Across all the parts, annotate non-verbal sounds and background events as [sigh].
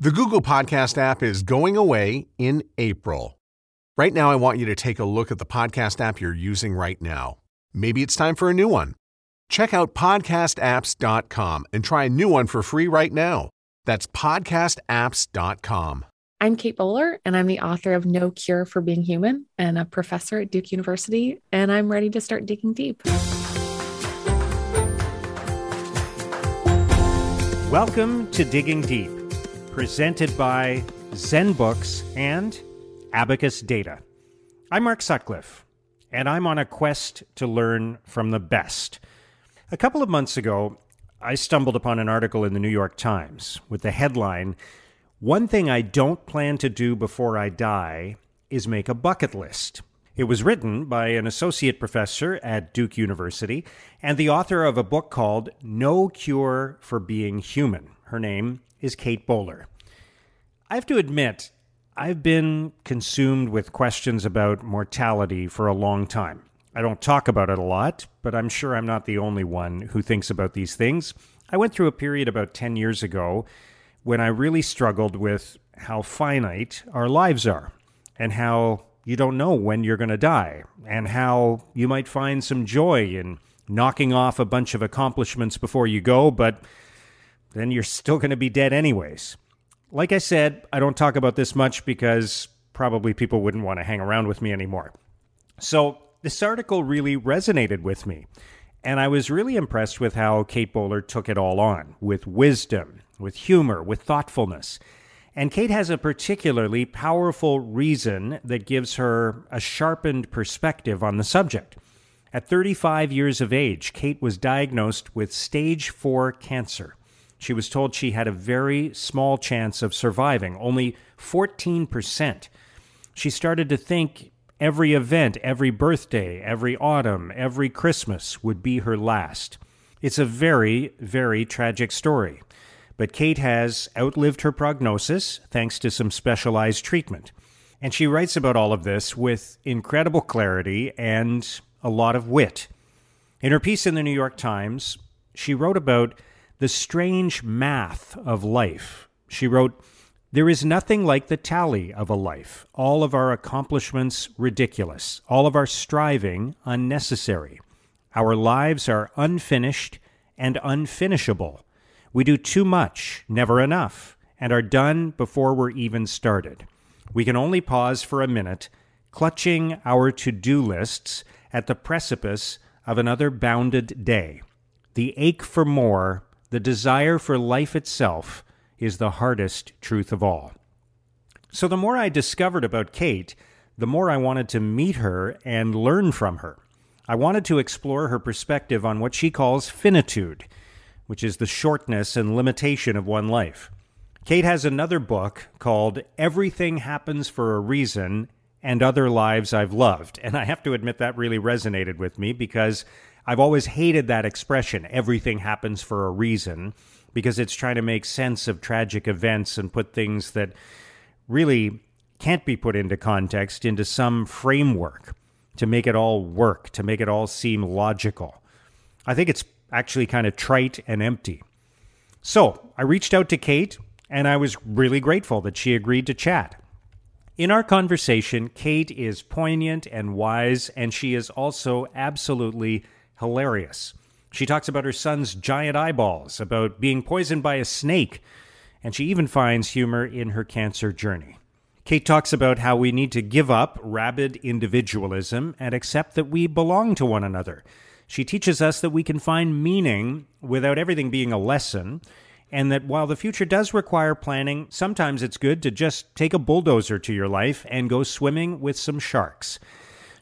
The Google Podcast app is going away in April. Right now, I want you to take a look at the podcast app you're using right now. Maybe it's time for a new one. Check out podcastapps.com and try a new one for free right now. That's podcastapps.com. I'm Kate Bowler, and I'm the author of No Cure for Being Human and a professor at Duke University, and I'm ready to start digging deep. Welcome to Digging Deep, presented by Zen Books and Abacus Data. I'm Mark Sutcliffe, and I'm on a quest to learn from the best. A couple of months ago, I stumbled upon an article in the New York Times with the headline One thing I don't plan to do before I die is make a bucket list. It was written by an associate professor at Duke University and the author of a book called No Cure for Being Human. Her name is Kate Bowler. I have to admit, I've been consumed with questions about mortality for a long time. I don't talk about it a lot, but I'm sure I'm not the only one who thinks about these things. I went through a period about 10 years ago when I really struggled with how finite our lives are and how you don't know when you're going to die and how you might find some joy in knocking off a bunch of accomplishments before you go, but then you're still going to be dead anyways. Like I said, I don't talk about this much because probably people wouldn't want to hang around with me anymore. So this article really resonated with me. And I was really impressed with how Kate Bowler took it all on with wisdom, with humor, with thoughtfulness. And Kate has a particularly powerful reason that gives her a sharpened perspective on the subject. At 35 years of age, Kate was diagnosed with stage 4 cancer. She was told she had a very small chance of surviving, only 14%. She started to think Every event, every birthday, every autumn, every Christmas would be her last. It's a very, very tragic story. But Kate has outlived her prognosis thanks to some specialized treatment. And she writes about all of this with incredible clarity and a lot of wit. In her piece in the New York Times, she wrote about the strange math of life. She wrote, there is nothing like the tally of a life, all of our accomplishments ridiculous, all of our striving unnecessary. Our lives are unfinished and unfinishable. We do too much, never enough, and are done before we're even started. We can only pause for a minute, clutching our to do lists at the precipice of another bounded day. The ache for more, the desire for life itself, is the hardest truth of all. So the more I discovered about Kate, the more I wanted to meet her and learn from her. I wanted to explore her perspective on what she calls finitude, which is the shortness and limitation of one life. Kate has another book called Everything Happens for a Reason and Other Lies I've Loved. And I have to admit that really resonated with me because I've always hated that expression, everything happens for a reason because it's trying to make sense of tragic events and put things that really can't be put into context into some framework to make it all work, to make it all seem logical. I think it's actually kind of trite and empty. So I reached out to Kate, and I was really grateful that she agreed to chat. In our conversation, Kate is poignant and wise, and she is also absolutely hilarious. She talks about her son's giant eyeballs, about being poisoned by a snake, and she even finds humor in her cancer journey. Kate talks about how we need to give up rabid individualism and accept that we belong to one another. She teaches us that we can find meaning without everything being a lesson, and that while the future does require planning, sometimes it's good to just take a bulldozer to your life and go swimming with some sharks.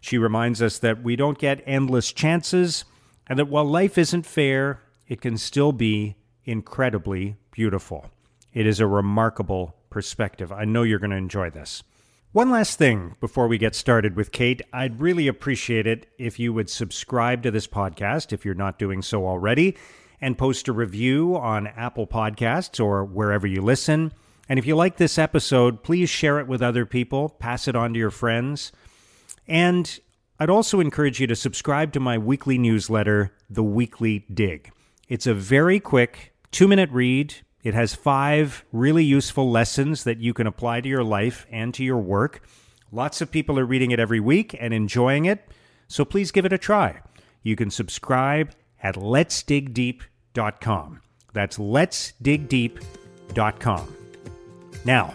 She reminds us that we don't get endless chances, and that while life isn't fair, it can still be incredibly beautiful. It is a remarkable perspective. I know you're going to enjoy this. One last thing before we get started with Kate, I'd really appreciate it if you would subscribe to this podcast if you're not doing so already, and post a review on Apple Podcasts or wherever you listen. And if you like this episode, please share it with other people, pass it on to your friends. And I'd also encourage you to subscribe to my weekly newsletter, The Weekly Dig. It's a very quick two minute read. It has five really useful lessons that you can apply to your life and to your work. Lots of people are reading it every week and enjoying it, so please give it a try. You can subscribe at letsdigdeep.com. That's letsdigdeep.com. Now,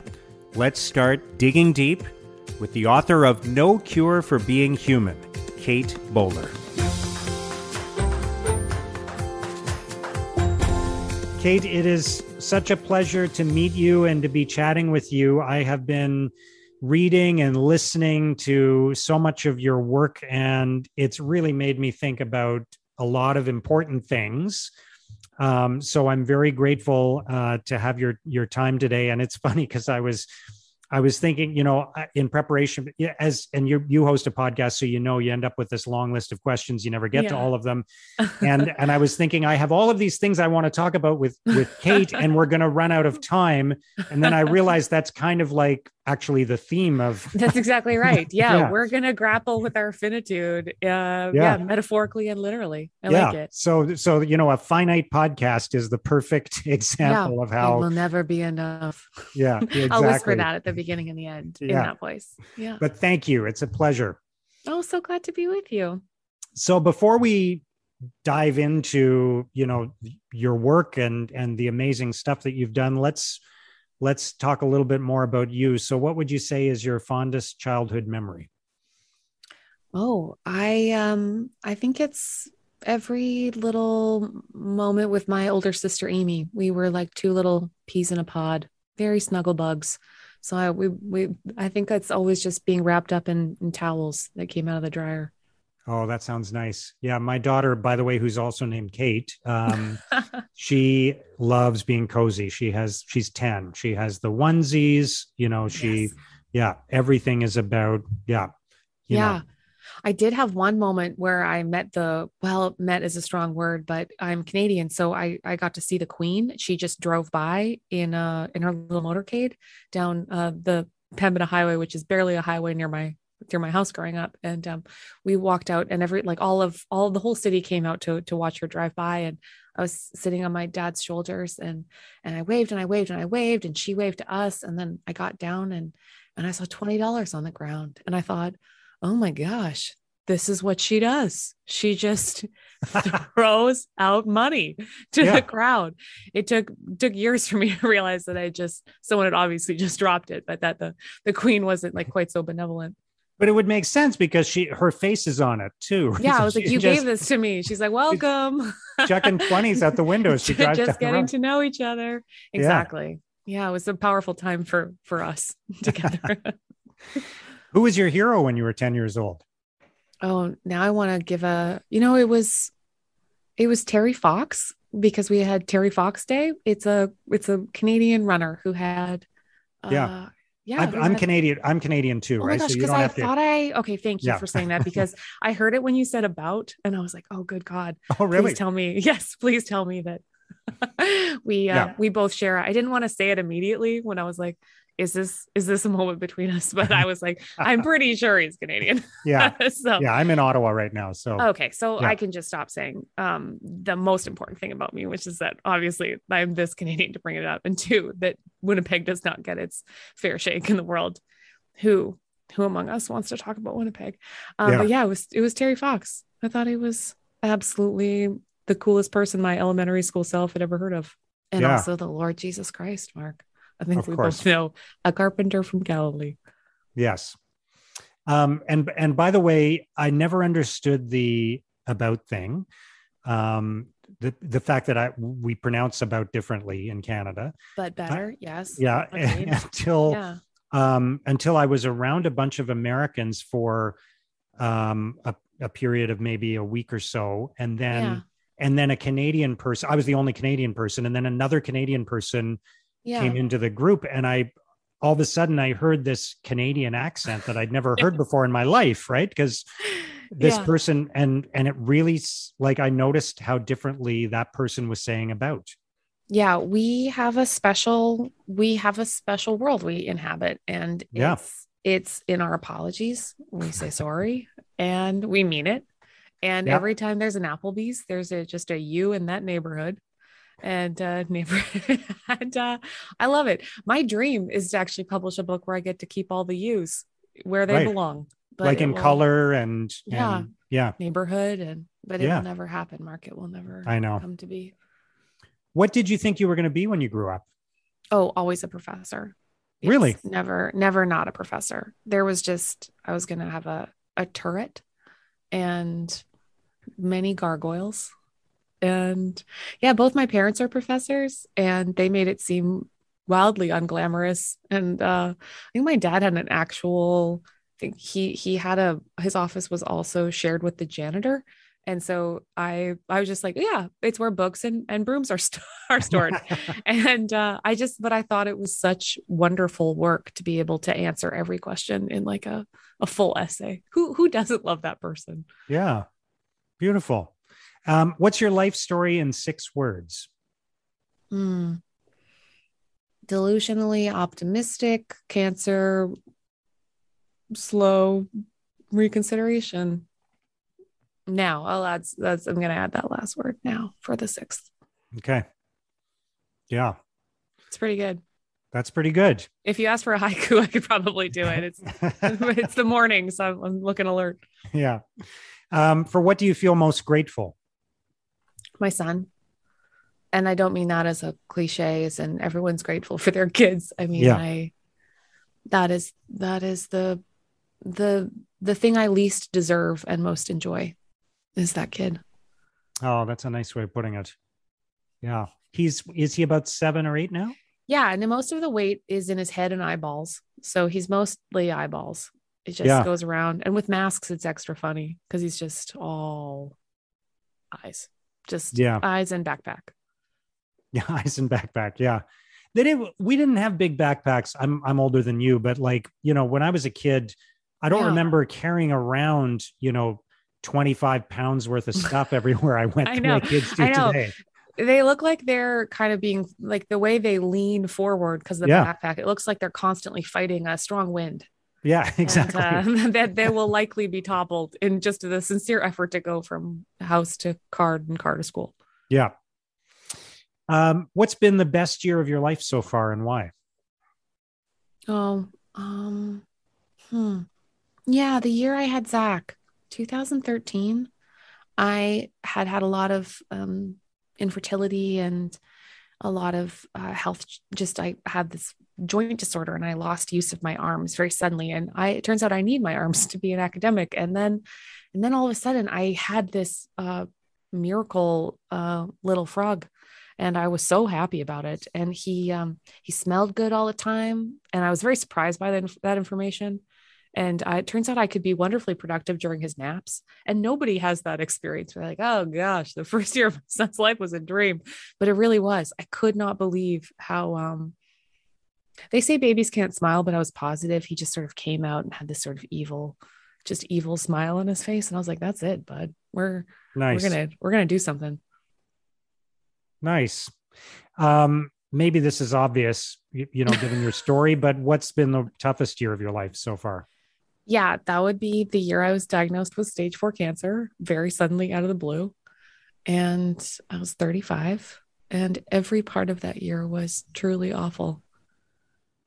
let's start digging deep with the author of No Cure for Being Human, Kate Bowler. Kate, it is such a pleasure to meet you and to be chatting with you. I have been reading and listening to so much of your work, and it's really made me think about a lot of important things. Um, so I'm very grateful uh, to have your your time today. And it's funny because I was I was thinking, you know, in preparation, as and you you host a podcast, so you know you end up with this long list of questions. You never get yeah. to all of them, [laughs] and and I was thinking, I have all of these things I want to talk about with with Kate, and we're going to run out of time. And then I [laughs] realized that's kind of like actually the theme of [laughs] that's exactly right yeah, yeah. we're gonna grapple with our finitude uh, yeah. yeah. metaphorically and literally i yeah. like it so so you know a finite podcast is the perfect [laughs] example of how it will never be enough yeah exactly. [laughs] i'll whisper that at the beginning and the end in that voice yeah but thank you it's a pleasure oh so glad to be with you so before we dive into you know your work and and the amazing stuff that you've done let's let's talk a little bit more about you. So, what would you say is your fondest childhood memory? Oh, I um I think it's every little moment with my older sister Amy. We were like two little peas in a pod, very snuggle bugs. So I we we I think it's always just being wrapped up in, in towels that came out of the dryer. Oh, that sounds nice. Yeah, my daughter, by the way, who's also named Kate, um, [laughs] she loves being cozy. She has, she's ten. She has the onesies. You know, she, yes. yeah, everything is about, yeah, yeah. Know. I did have one moment where I met the well, met is a strong word, but I'm Canadian, so I I got to see the Queen. She just drove by in uh in her little motorcade down uh the Pembina Highway, which is barely a highway near my through my house growing up and um, we walked out and every like all of all of the whole city came out to to watch her drive by and i was sitting on my dad's shoulders and and i waved and i waved and i waved and she waved to us and then i got down and and i saw $20 on the ground and i thought oh my gosh this is what she does. She just [laughs] [laughs] throws out money to yeah. the crowd. It took took years for me to realize that i just someone had obviously just dropped it but that the the queen wasn't like quite so benevolent but it would make sense because she her face is on it too. [laughs] Yeah, I was like, you just, gave this to me. She's like, welcome. [laughs] Checking twenties out the window. She drives just getting to know each other. Exactly. Yeah. yeah, it was a powerful time for for us [laughs] together. Who was your hero when you were 10 years old? Oh, now I want to give a, you know, it was it was Terry Fox because we had Terry Fox Day. It's a it's a Canadian runner who had. Uh, yeah, I'm, I'm Canadian. I'm Canadian too, oh right? Gosh, because so I thought to... I okay. Thank you yeah. for saying that [laughs] because I heard it when you said about, and I was like, oh, good God! Oh, really? Please tell me, [laughs] yes, please tell me that [laughs] we uh, yeah. we both share. I didn't want to say it immediately when I was like, is this is this a moment between us? [laughs] But I was like, [laughs] I'm pretty sure he's Canadian. yeah. [laughs] so yeah, I'm in Ottawa right now. So okay, so yeah. I can just stop saying um, the most important thing about me, which is that obviously I'm this Canadian to bring it up, and two that Winnipeg does not get its fair shake in the world. Who who among us wants to talk about Winnipeg? Um, yeah. But yeah, it was it was Terry Fox. I thought he was absolutely the coolest person my elementary school self had ever heard of, and yeah. also the Lord Jesus Christ, Mark. I think of we course. both know a carpenter from Galilee. Yes. Um, and and by the way, I never understood the about thing. Um, the the fact that I we pronounce about differently in Canada, but better, uh, yes. Yeah, [laughs] until yeah. um until I was around a bunch of Americans for um a, a period of maybe a week or so, and then yeah. and then a Canadian person. I was the only Canadian person, and then another Canadian person yeah. came into the group and I all of a sudden I heard this Canadian accent that I'd never heard before in my life, right? Because [laughs] this yeah. person and and it really like I noticed how differently that person was saying about. Yeah, we have a special we have a special world we inhabit and yeah. it's it's in our apologies. We say sorry [laughs] and we mean it. And yeah. every time there's an Applebee's, there's a, just a you in that neighborhood and uh, neighbor. [laughs] and uh, I love it. My dream is to actually publish a book where I get to keep all the U's where they Right. belong. like in will- color and Yeah. and yeah. neighborhood, and but it Yeah. will never happen. Mark, it will never I know. come to be. What did you think you were going to be when you grew up? Oh, always a professor. Really? Never, never not a professor. There was just I was gonna have a a turret and many gargoyles. And yeah, both my parents are professors and they made it seem wildly unglamorous. And uh I think my dad had an actual I think he he had a his office was also shared with the janitor. And so I I was just like, yeah, it's where books and, and brooms are, st- [laughs] are stored [laughs] and uh, i just but i thought it was such wonderful work to be able to answer every question in like a, a full essay who who doesn't love that person yeah. Beautiful. Um, what's your life story in six words? Hmm. delusionally optimistic cancer slow reconsideration now i'll add that's i'm gonna add that last word now for the sixth Okay. Yeah, it's pretty good that's pretty good. if you ask for a haiku [laughs] i could probably do it it's [laughs] it's the morning so i'm, I'm looking alert yeah. Um, for what do you feel most grateful? My son. And I don't mean that as a cliche, as in everyone's grateful for their kids. I mean, Yeah. I that is that is the the the thing I least deserve and most enjoy is that kid. Oh, that's a nice way of putting it. Yeah. He's is he about seven or eight now? Yeah, and most of the weight is in his head and eyeballs. So he's mostly eyeballs. It just Yeah. goes around. And with masks, it's extra funny because he's just all eyes. Just Yeah. eyes and backpack. Yeah, [laughs] eyes and backpack. Yeah. They didn't we didn't have big backpacks. I'm I'm older than you, but like, you know, when I was a kid, I don't Yeah. remember carrying around, you know, 25 pounds worth of [laughs] stuff everywhere I went I know. kids do I know. today. they look like they're kind of being like the way they lean forward because of the Yeah. backpack it looks like they're constantly fighting a strong wind Yeah, [laughs] exactly. and, [laughs] uh, that they will likely be toppled in just the sincere effort to go from house to card and car to school yeah. Um, what's been the best year of your life so far and why? oh um hmm yeah the year i had zach 2013 i had had a lot of um infertility and a lot of uh, health just i had this joint disorder and i lost use of my arms very suddenly and i it turns out i need my arms to be an academic and then and then all of a sudden i had this uh miracle uh little frog and i was so happy about it and he um he smelled good all the time and i was very surprised by that, that information and I, it turns out I could be wonderfully productive during his naps. And nobody has that experience. We're like, oh gosh, the [laughs] first year of my son's life was a dream, but it really was. I could not believe how um, they say babies can't smile, but I was positive he just sort of came out and had this sort of evil, just evil smile on his face. And I was like, that's it, bud. We're Nice. we're gonna we're gonna do something. Nice. Um, maybe this is obvious, you, you know, given your [laughs] story, but what's been the toughest year of your life so far? Yeah, that would be the year I was diagnosed with stage four cancer, very suddenly out of the blue. And I was 35. And every part of that year was truly awful.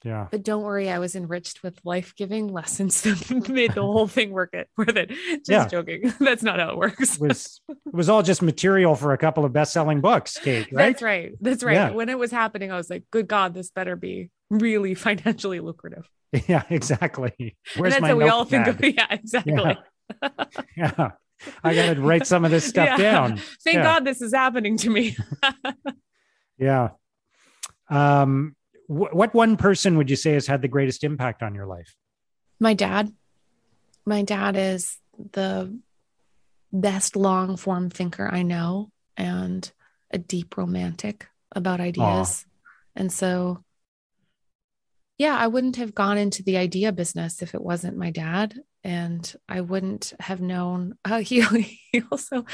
Yeah. But don't worry, I was enriched with life giving lessons [laughs] that made the whole thing work it worth it. Just Yeah. joking. [laughs] That's not how it works. It was it was all just material for a couple of best-selling books, Kate, [laughs] right? That's right. That's right. Yeah. When it was happening, I was like, good God, this better be really financially lucrative. Yeah, exactly. Where's and my that's what we all think of. Yeah, exactly. Yeah. I got to write some of this stuff Yeah. down. Thank Yeah. God this is happening to me. Yeah. Um, wh- what one person would you say has had the greatest impact on your life? my dad. My dad is the best long form thinker i know and a deep romantic about ideas. And so yeah i wouldn't have gone into the idea business if it wasn't my dad. And i wouldn't have known [laughs] uh, he, he also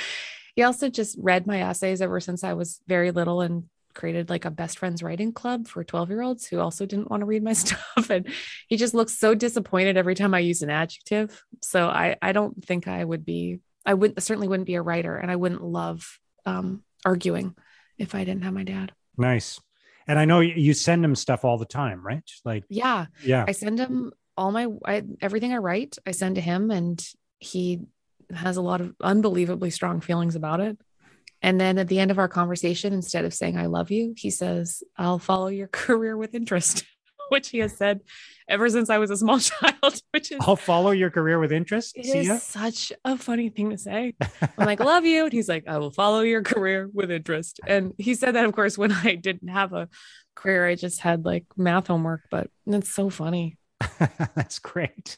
he also just read my essays ever since i was very little and created like a best friends writing club for 12 year olds who also didn't want to read my [laughs] stuff and he just looks so disappointed every time I use an adjective. So I I don't think I would be I wouldn't, certainly wouldn't be a writer and I wouldn't love um arguing if I didn't have my dad. Nice. And I know you send him stuff all the time, right? Like, Yeah. yeah. I send him all my I, everything I write, I send to him and he has a lot of unbelievably strong feelings about it. And then at the end of our conversation, instead of saying I love you, he says, I'll follow your [laughs] career with interest, [laughs] which he has said ever since I was a small [laughs] child, which is I'll follow your career with interest. it See is such a funny thing to say. I'm like, love you. And he's like, I will follow your career with interest. And he said that, of course, when I didn't have a career, I just had like math homework, but it's so funny. That's great.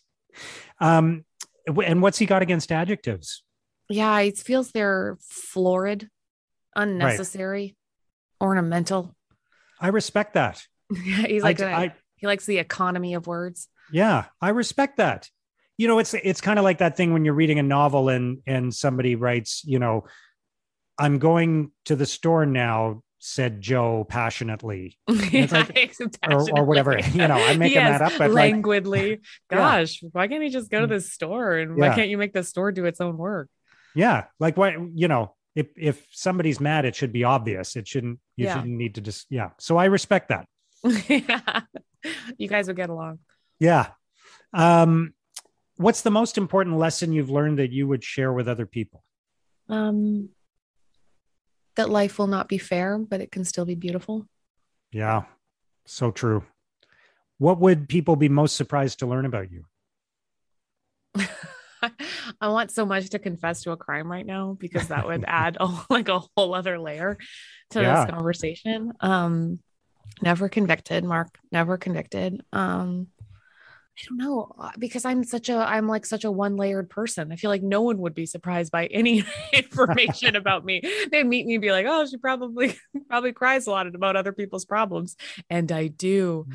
Um, and what's he got against adjectives? Yeah, it feels they're florid, unnecessary, ornamental. I respect that. [laughs] He's like, d- a- I- he likes the economy of words. yeah, I respect that. You know, it's it's kind of like that thing when you're reading a novel and and somebody writes, you know, I'm going to the store now, said Joe passionately, [laughs] It's like- or, or whatever. You know, I'm making Yes, that up, but like, languidly. [laughs] Gosh, why can't he just go to mm. the store and why can't you make the store do its own work? yeah, like what you know, if if somebody's mad, it should be obvious. It shouldn't. You Yeah. shouldn't need to just. Yeah. So I respect that. yeah. [laughs] You guys would get along. Yeah. Um, what's the most important lesson you've learned that you would share with other people? Um, that life will not be fair, but it can still be beautiful. Yeah, so true. What would people be most surprised to learn about you? [laughs] [laughs] I want so much to confess to a crime right now because that would [laughs] add [laughs] a, like a whole other layer to Yeah. this conversation. Um, never convicted, Mark. Never convicted. Um, I don't know uh, because I'm such a I'm like such a one layered person. I feel like no one would be surprised by any information about me. They'd meet me and be like, "Oh, she probably probably cries a lot about other people's problems," and I do.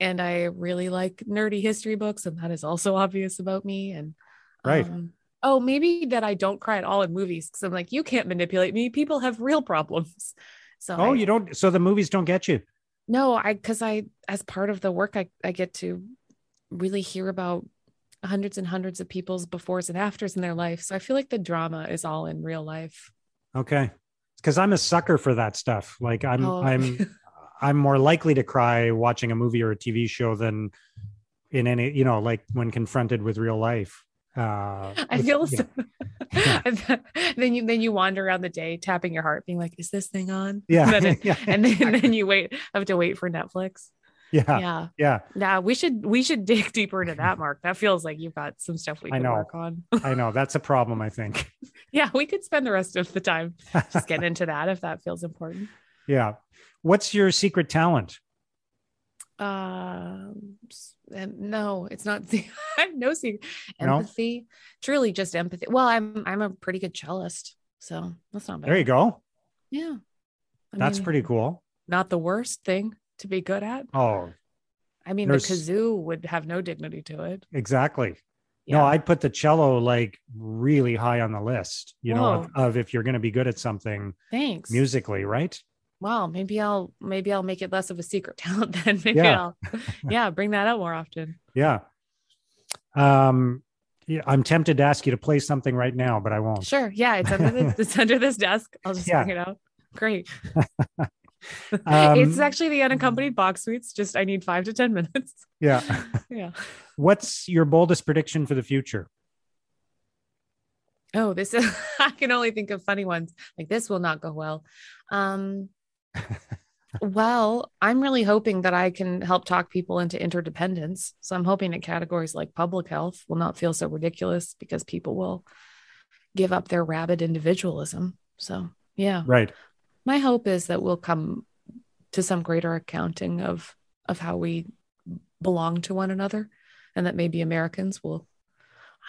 And I really like nerdy history books, and that is also obvious about me. And Right. um, oh, maybe that I don't cry at all in movies because I'm like, you can't manipulate me. People have real problems. [laughs] So Oh, I- you don't. So the movies don't get you. no, I because I as part of the work I, I get to really hear about hundreds and hundreds of people's befores and afters in their life. So I feel like the drama is all in real life. Okay. Because I'm a sucker for that stuff. Like I'm, Oh. I'm, [laughs] I'm more likely to cry watching a movie or a TV show than in any, you know, like when confronted with real life. Uh, [laughs] I feel yeah. so, [laughs] then you then you wander around the day tapping your heart, being like, "Is this thing on?" [laughs] Yeah. and then, yeah. and then, then you wait have to wait for Netflix. yeah. Yeah, Yeah. yeah. We should we should dig deeper into that, Mark. That feels like you've got some stuff we I know. work on. I know that's a problem. I think. yeah, we could spend the rest of the time just getting into that if that feels important. yeah. What's your secret talent? Um, um, no, it's not. [laughs] No. No? Empathy, truly just empathy. Well, I'm I'm a pretty good cellist, so that's not bad. There you go. Yeah, I That's mean, pretty cool. Not the worst thing to be good at. Oh, I mean, There's- the kazoo would have no dignity to it. exactly. Yeah. No, I'd put the cello like really high on the list, you know, of, of if you're going to be good at something Thanks. musically, right? Wow, maybe I'll maybe I'll make it less of a secret [laughs] talent then. Maybe Yeah. I'll [laughs] yeah bring that up more often. Yeah. Um, yeah, I'm tempted to ask you to play something right now, but I won't. Sure. Yeah, it's under the, it's under this desk. I'll just [laughs] Yeah. bring it out. Great. Um, it's actually the unaccompanied Bach suites. Just I need five to ten minutes. Yeah. Yeah. What's your boldest prediction for the future? Oh, this is I can only think of funny ones. Like this will not go well. Um well, I'm really hoping that I can help talk people into interdependence. So I'm hoping that categories like public health will not feel so ridiculous because people will give up their rabid individualism. So, yeah. Right. My hope is that we'll come to some greater accounting of of how we belong to one another and that maybe Americans will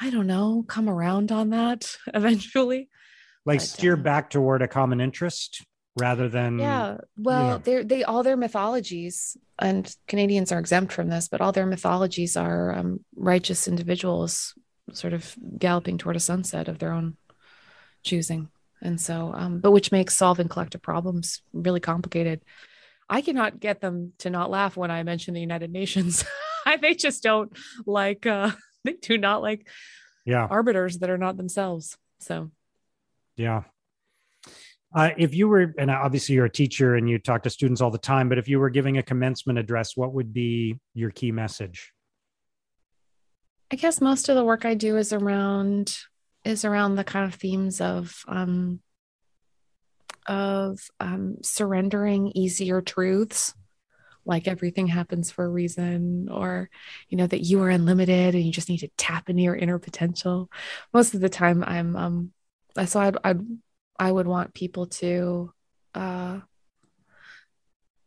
I don't know, come around on that [laughs] eventually. Like But, steer um, back toward a common interest rather than Yeah. Well, know. they're they all their mythologies, and Canadians are exempt from this, but all their mythologies are um, righteous individuals sort of galloping toward a sunset of their own choosing. And so, um, but which makes solving collective problems really complicated. I cannot get them to not laugh when I mention the United Nations. [laughs] they just don't like, uh, [laughs] they do not like yeah. arbiters that are not themselves. So, Yeah. Uh, if you were, and obviously you're a teacher and you talk to students all the time, but if you were giving a commencement address, what would be your key message? I guess most of the work I do is around is around the kind of themes of um, of um, surrendering easier truths, like everything happens for a reason, or you know that you are unlimited and you just need to tap into your inner potential. Most of the time, I'm um, so I'd, I'd I would want people to, uh,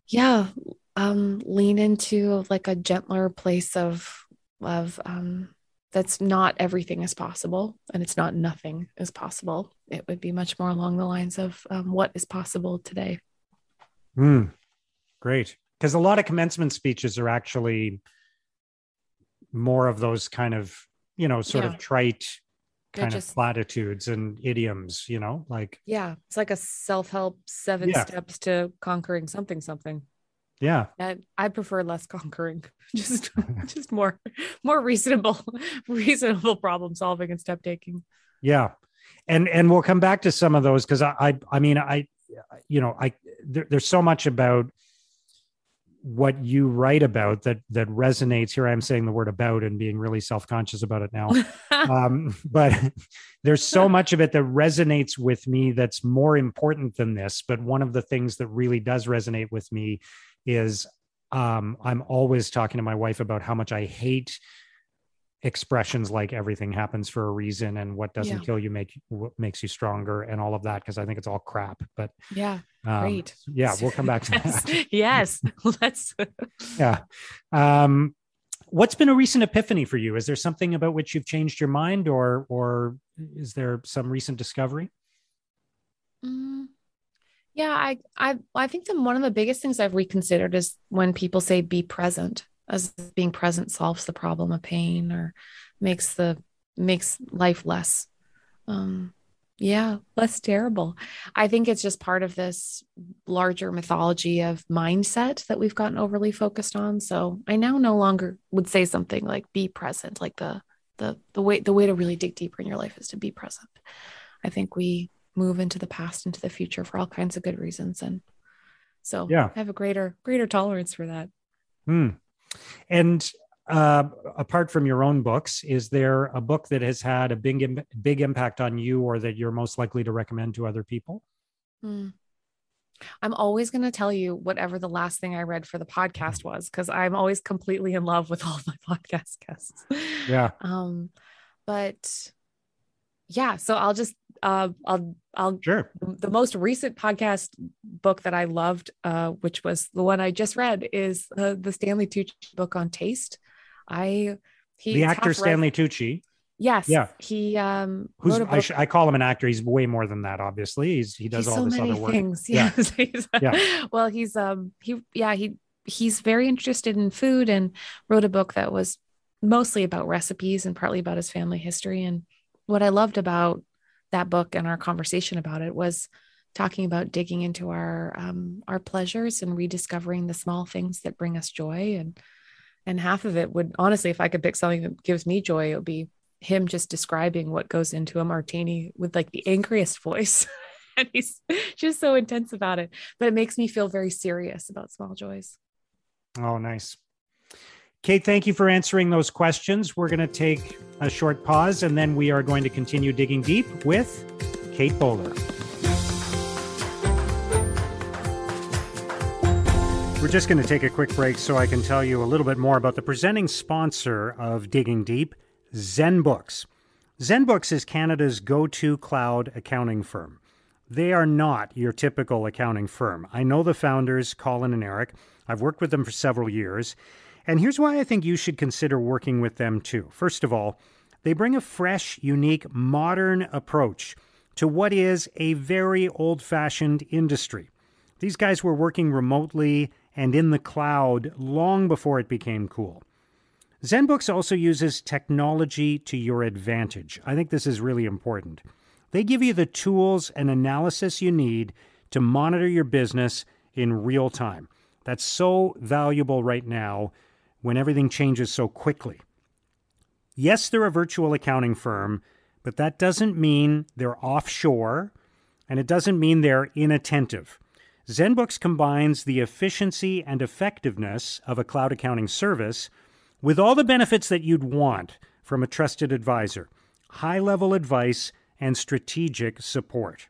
yeah, um, lean into like a gentler place of of um, that's not everything is possible and it's not nothing is possible. It would be much more along the lines of um, what is possible today. Mm, great. Because a lot of commencement speeches are actually more of those kind of, you know, sort yeah. of trite kind just, of platitudes and idioms, you know, like. Yeah. It's like a self help seven yeah. steps to conquering something, something yeah I, I prefer less conquering [laughs] just [laughs] just more more reasonable [laughs] reasonable problem solving and step taking yeah and and we'll come back to some of those because I, I i mean i you know i there, there's so much about what you write about that that resonates here i'm saying the word about and being really self-conscious about it now um, [laughs] but there's so much of it that resonates with me that's more important than this but one of the things that really does resonate with me is um, I'm always talking to my wife about how much I hate expressions like everything happens for a reason and what doesn't yeah. kill you make what makes you stronger and all of that because I think it's all crap. But yeah, um, great. Yeah, we'll come back to [laughs] that. yes, [laughs] let's. yeah. Um, what's been a recent epiphany for you? Is there something about which you've changed your mind, or or is there some recent discovery? Mm. Yeah, I I I think that one of the biggest things I've reconsidered is when people say be present, as being present solves the problem of pain or makes the makes life less um yeah, less terrible. I think it's just part of this larger mythology of mindset that we've gotten overly focused on. So I now no longer would say something like be present, like the the the way the way to really dig deeper in your life is to be present. I think we move into the past into the future for all kinds of good reasons and so yeah i have a greater greater tolerance for that hmm. and uh, apart from your own books is there a book that has had a big big impact on you or that you're most likely to recommend to other people? Hmm. i'm always going to tell you whatever the last thing i read for the podcast was because i'm always completely in love with all [laughs] my podcast guests. Yeah. Um but yeah so i'll just uh, I'll I'll sure. the most recent podcast book that I loved, uh, which was the one I just read, is uh, the Stanley Tucci book on taste. I he the actor Stanley Tucci. Yes. Yeah. He um who's I, sh- I, call him an actor. He's way more than that. Obviously, he's he does he's all so this other work. Things. [laughs] Yes. Yeah. yeah. Well, he's um he yeah he he's very interested in food and wrote a book that was mostly about recipes and partly about his family history. And what I loved about that book and our conversation about it was talking about digging into our um, our pleasures and rediscovering the small things that bring us joy and and half of it would honestly if i could pick something that gives me joy it would be him just describing what goes into a martini with like the angriest voice [laughs] and he's just so intense about it but it makes me feel very serious about small joys oh nice Kate, thank you for answering those questions. We're going to take a short pause and then we are going to continue digging deep with Kate Bowler. We're just going to take a quick break so I can tell you a little bit more about the presenting sponsor of Digging Deep, ZenBooks. ZenBooks is Canada's go to cloud accounting firm. They are not your typical accounting firm. I know the founders, Colin and Eric. I've worked with them for several years. And here's why I think you should consider working with them too. First of all, they bring a fresh, unique, modern approach to what is a very old fashioned industry. These guys were working remotely and in the cloud long before it became cool. ZenBooks also uses technology to your advantage. I think this is really important. They give you the tools and analysis you need to monitor your business in real time. That's so valuable right now when everything changes so quickly. Yes, they're a virtual accounting firm, but that doesn't mean they're offshore and it doesn't mean they're inattentive. ZenBooks combines the efficiency and effectiveness of a cloud accounting service with all the benefits that you'd want from a trusted advisor high level advice and strategic support.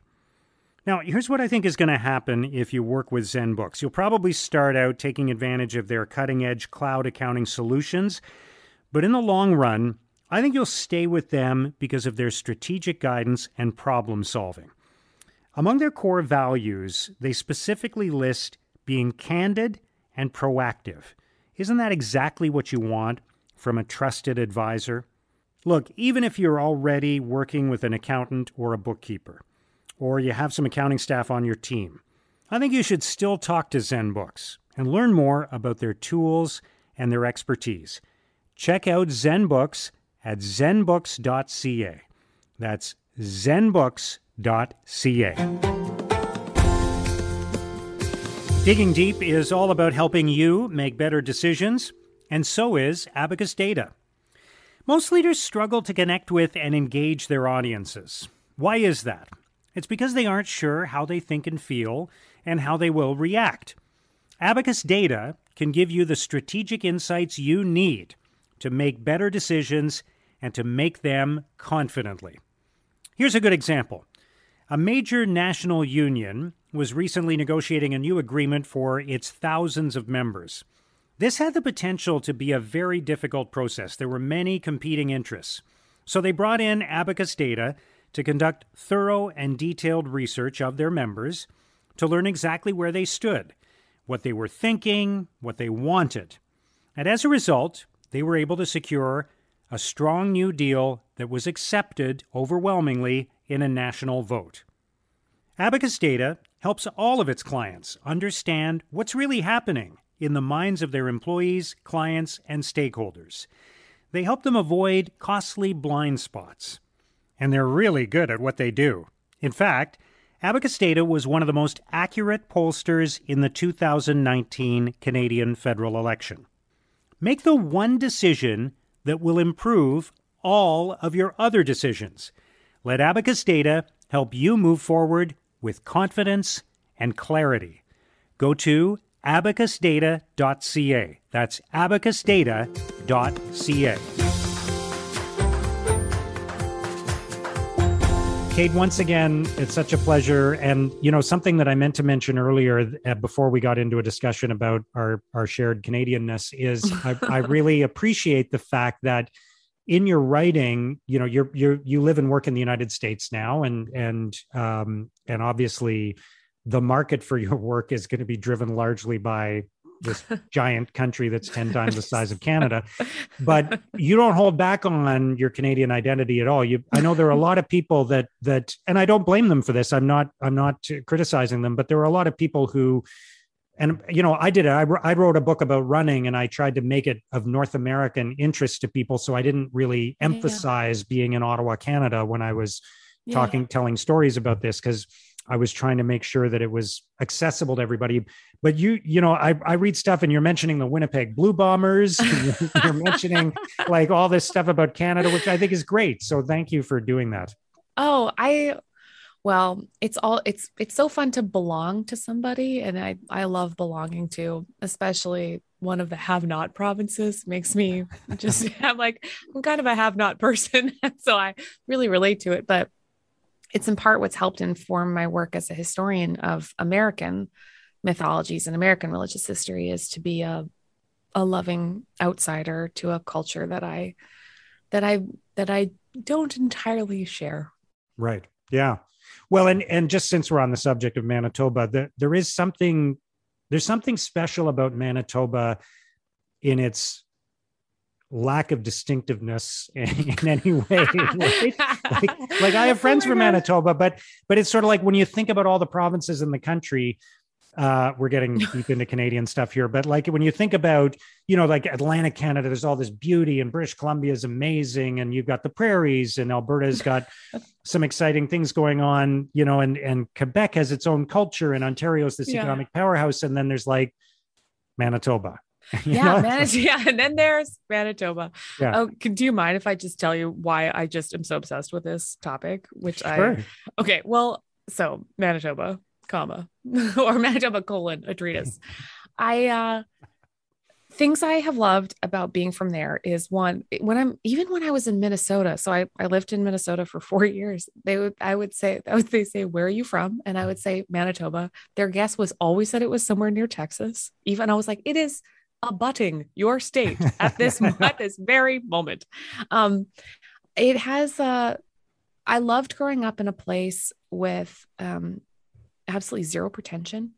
Now, here's what I think is going to happen if you work with ZenBooks. You'll probably start out taking advantage of their cutting edge cloud accounting solutions, but in the long run, I think you'll stay with them because of their strategic guidance and problem solving. Among their core values, they specifically list being candid and proactive. Isn't that exactly what you want from a trusted advisor? Look, even if you're already working with an accountant or a bookkeeper, or you have some accounting staff on your team, I think you should still talk to ZenBooks and learn more about their tools and their expertise. Check out ZenBooks at zenbooks.ca. That's zenbooks.ca. Digging Deep is all about helping you make better decisions, and so is Abacus Data. Most leaders struggle to connect with and engage their audiences. Why is that? It's because they aren't sure how they think and feel and how they will react. Abacus Data can give you the strategic insights you need to make better decisions and to make them confidently. Here's a good example. A major national union was recently negotiating a new agreement for its thousands of members. This had the potential to be a very difficult process. There were many competing interests. So they brought in Abacus Data to conduct thorough and detailed research of their members to learn exactly where they stood, what they were thinking, what they wanted. And as a result, they were able to secure a strong new deal that was accepted overwhelmingly in a national vote. Abacus Data helps all of its clients understand what's really happening in the minds of their employees, clients, and stakeholders. They help them avoid costly blind spots. And they're really good at what they do. In fact, Abacus Data was one of the most accurate pollsters in the 2019 Canadian federal election. Make the one decision that will improve all of your other decisions. Let Abacus Data help you move forward with confidence and clarity. Go to abacusdata.ca. That's abacusdata.ca. Kate, once again, it's such a pleasure. And, you know, something that I meant to mention earlier uh, before we got into a discussion about our, our shared Canadianness is [laughs] I, I really appreciate the fact that in your writing, you know, you're, you're, you live and work in the United States now. And, and, um, and obviously the market for your work is going to be driven largely by this [laughs] giant country that's 10 times the size of Canada. [laughs] But you don't hold back on your Canadian identity at all. You I know there are a lot of people that that and I don't blame them for this. I'm not I'm not criticizing them, but there are a lot of people who and you know i did it I, I wrote a book about running and i tried to make it of north american interest to people so i didn't really emphasize yeah. being in ottawa canada when i was talking yeah. telling stories about this because I was trying to make sure that it was accessible to everybody. But you, you know, I, I read stuff and you're mentioning the Winnipeg Blue Bombers. [laughs] you're mentioning like all this stuff about Canada, which I think is great. So thank you for doing that. Oh, I well, it's all it's it's so fun to belong to somebody. And I I love belonging to, especially one of the have not provinces makes me [laughs] just I'm like, I'm kind of a have not person. [laughs] so I really relate to it. But it's in part what's helped inform my work as a historian of American mythologies and American religious history is to be a a loving outsider to a culture that I that I that I don't entirely share. Right. Yeah. Well, and and just since we're on the subject of Manitoba, there, there is something there's something special about Manitoba in its lack of distinctiveness in, [laughs] in any way. [laughs] Right? like, like, I have oh friends oh from God. Manitoba, but but it's sort of like when you think about all the provinces in the country. Uh, we're getting [laughs] deep into Canadian stuff here, but like when you think about, you know, like Atlantic Canada, there's all this beauty, and British Columbia is amazing, and you've got the prairies, and Alberta's [laughs] got some exciting things going on, you know, and and Quebec has its own culture, and Ontario's this yeah. economic powerhouse, and then there's like Manitoba, [laughs] yeah, Manitoba. Yeah, and then there's Manitoba. Yeah. Oh, can, do you mind if I just tell you why I just am so obsessed with this topic? Which sure. I okay. Well, so Manitoba, comma, [laughs] or Manitoba colon a treatise. I uh things I have loved about being from there is one when I'm even when I was in Minnesota. So I, I lived in Minnesota for four [laughs] years. They would I would say I would they say where are you from? And I would say Manitoba. Their guess was always that it was somewhere near Texas. Even I was like it is abutting your state at this [laughs] at this very moment. Um, it has uh, I loved growing up in a place with um, absolutely zero pretension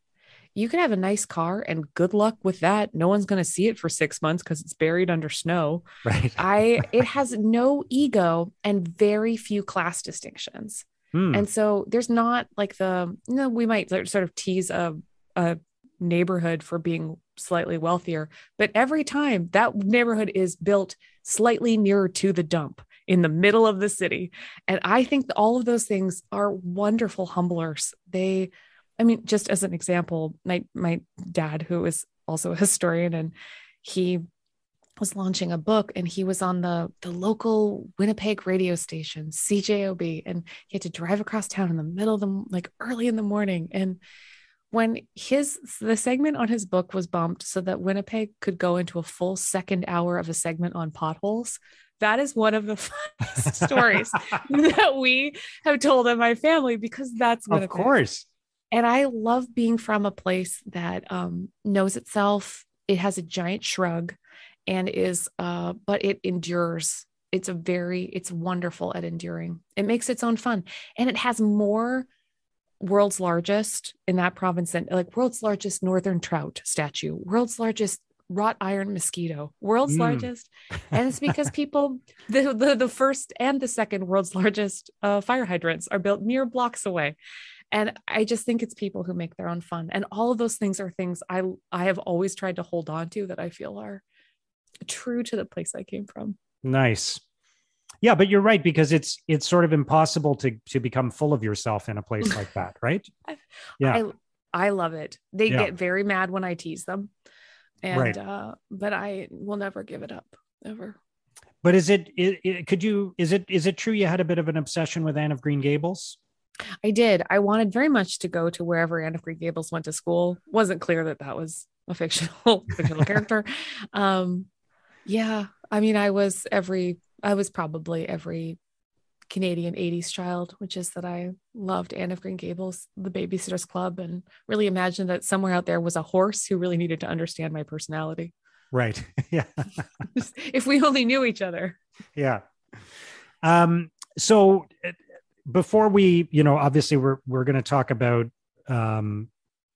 you can have a nice car and good luck with that. No one's going to see it for six months because it's buried under snow. Right. I [laughs] it has no ego and very few class distinctions. Hmm. And so there's not like the you know, we might sort of tease a, a neighborhood for being slightly wealthier, but every time that neighborhood is built slightly nearer to the dump in the middle of the city. And I think all of those things are wonderful humblers. They I mean, just as an example, my my dad, who is also a [laughs] historian, and he was launching a book and he was on the the local Winnipeg radio station CJOB and he had to drive across town in the middle of the like early in the morning and when his the segment on his book was bumped so that Winnipeg could go into a full second hour of a segment on potholes that is one of the [laughs] funniest [laughs] stories that we have told in my family because that's Winnipeg. of course and I love being from a place that um, knows itself. It has a giant shrug and is, uh, but it endures. It's a very, it's wonderful at enduring. It makes its own fun. And it has more world's largest in that province and like world's largest northern trout statue, world's largest wrought iron mosquito, world's mm. largest. And it's because [laughs] people, the, the, the first and the second world's largest uh, fire hydrants are built mere blocks away. And i just think it's people who make their own fun. And all of those things are things i i have always tried to hold on to that i feel are true to the place i came from. Nice. Yeah but you're right because it's it's sort of impossible to to become full of yourself in a place like that right? [laughs] Yeah. I, I love it. They yeah. get very mad when i tease them and right. uh but i will never give it up ever but is it, it, it could you is it is it true you had a bit of an obsession with anne of green gables I did. I wanted very much to go to wherever Anne of Green Gables went to school. Wasn't clear that that was a fictional [laughs] fictional character. Um, yeah, I mean, I was every. I was probably every Canadian 80s child, which is that I loved Anne of Green Gables, the Babysitters Club, and really imagined that somewhere out there was a horse who really needed to understand my personality. Right. [laughs] yeah. [laughs] if we only knew each other. Yeah. Um, so before we, you know, obviously we're we're going to talk about um,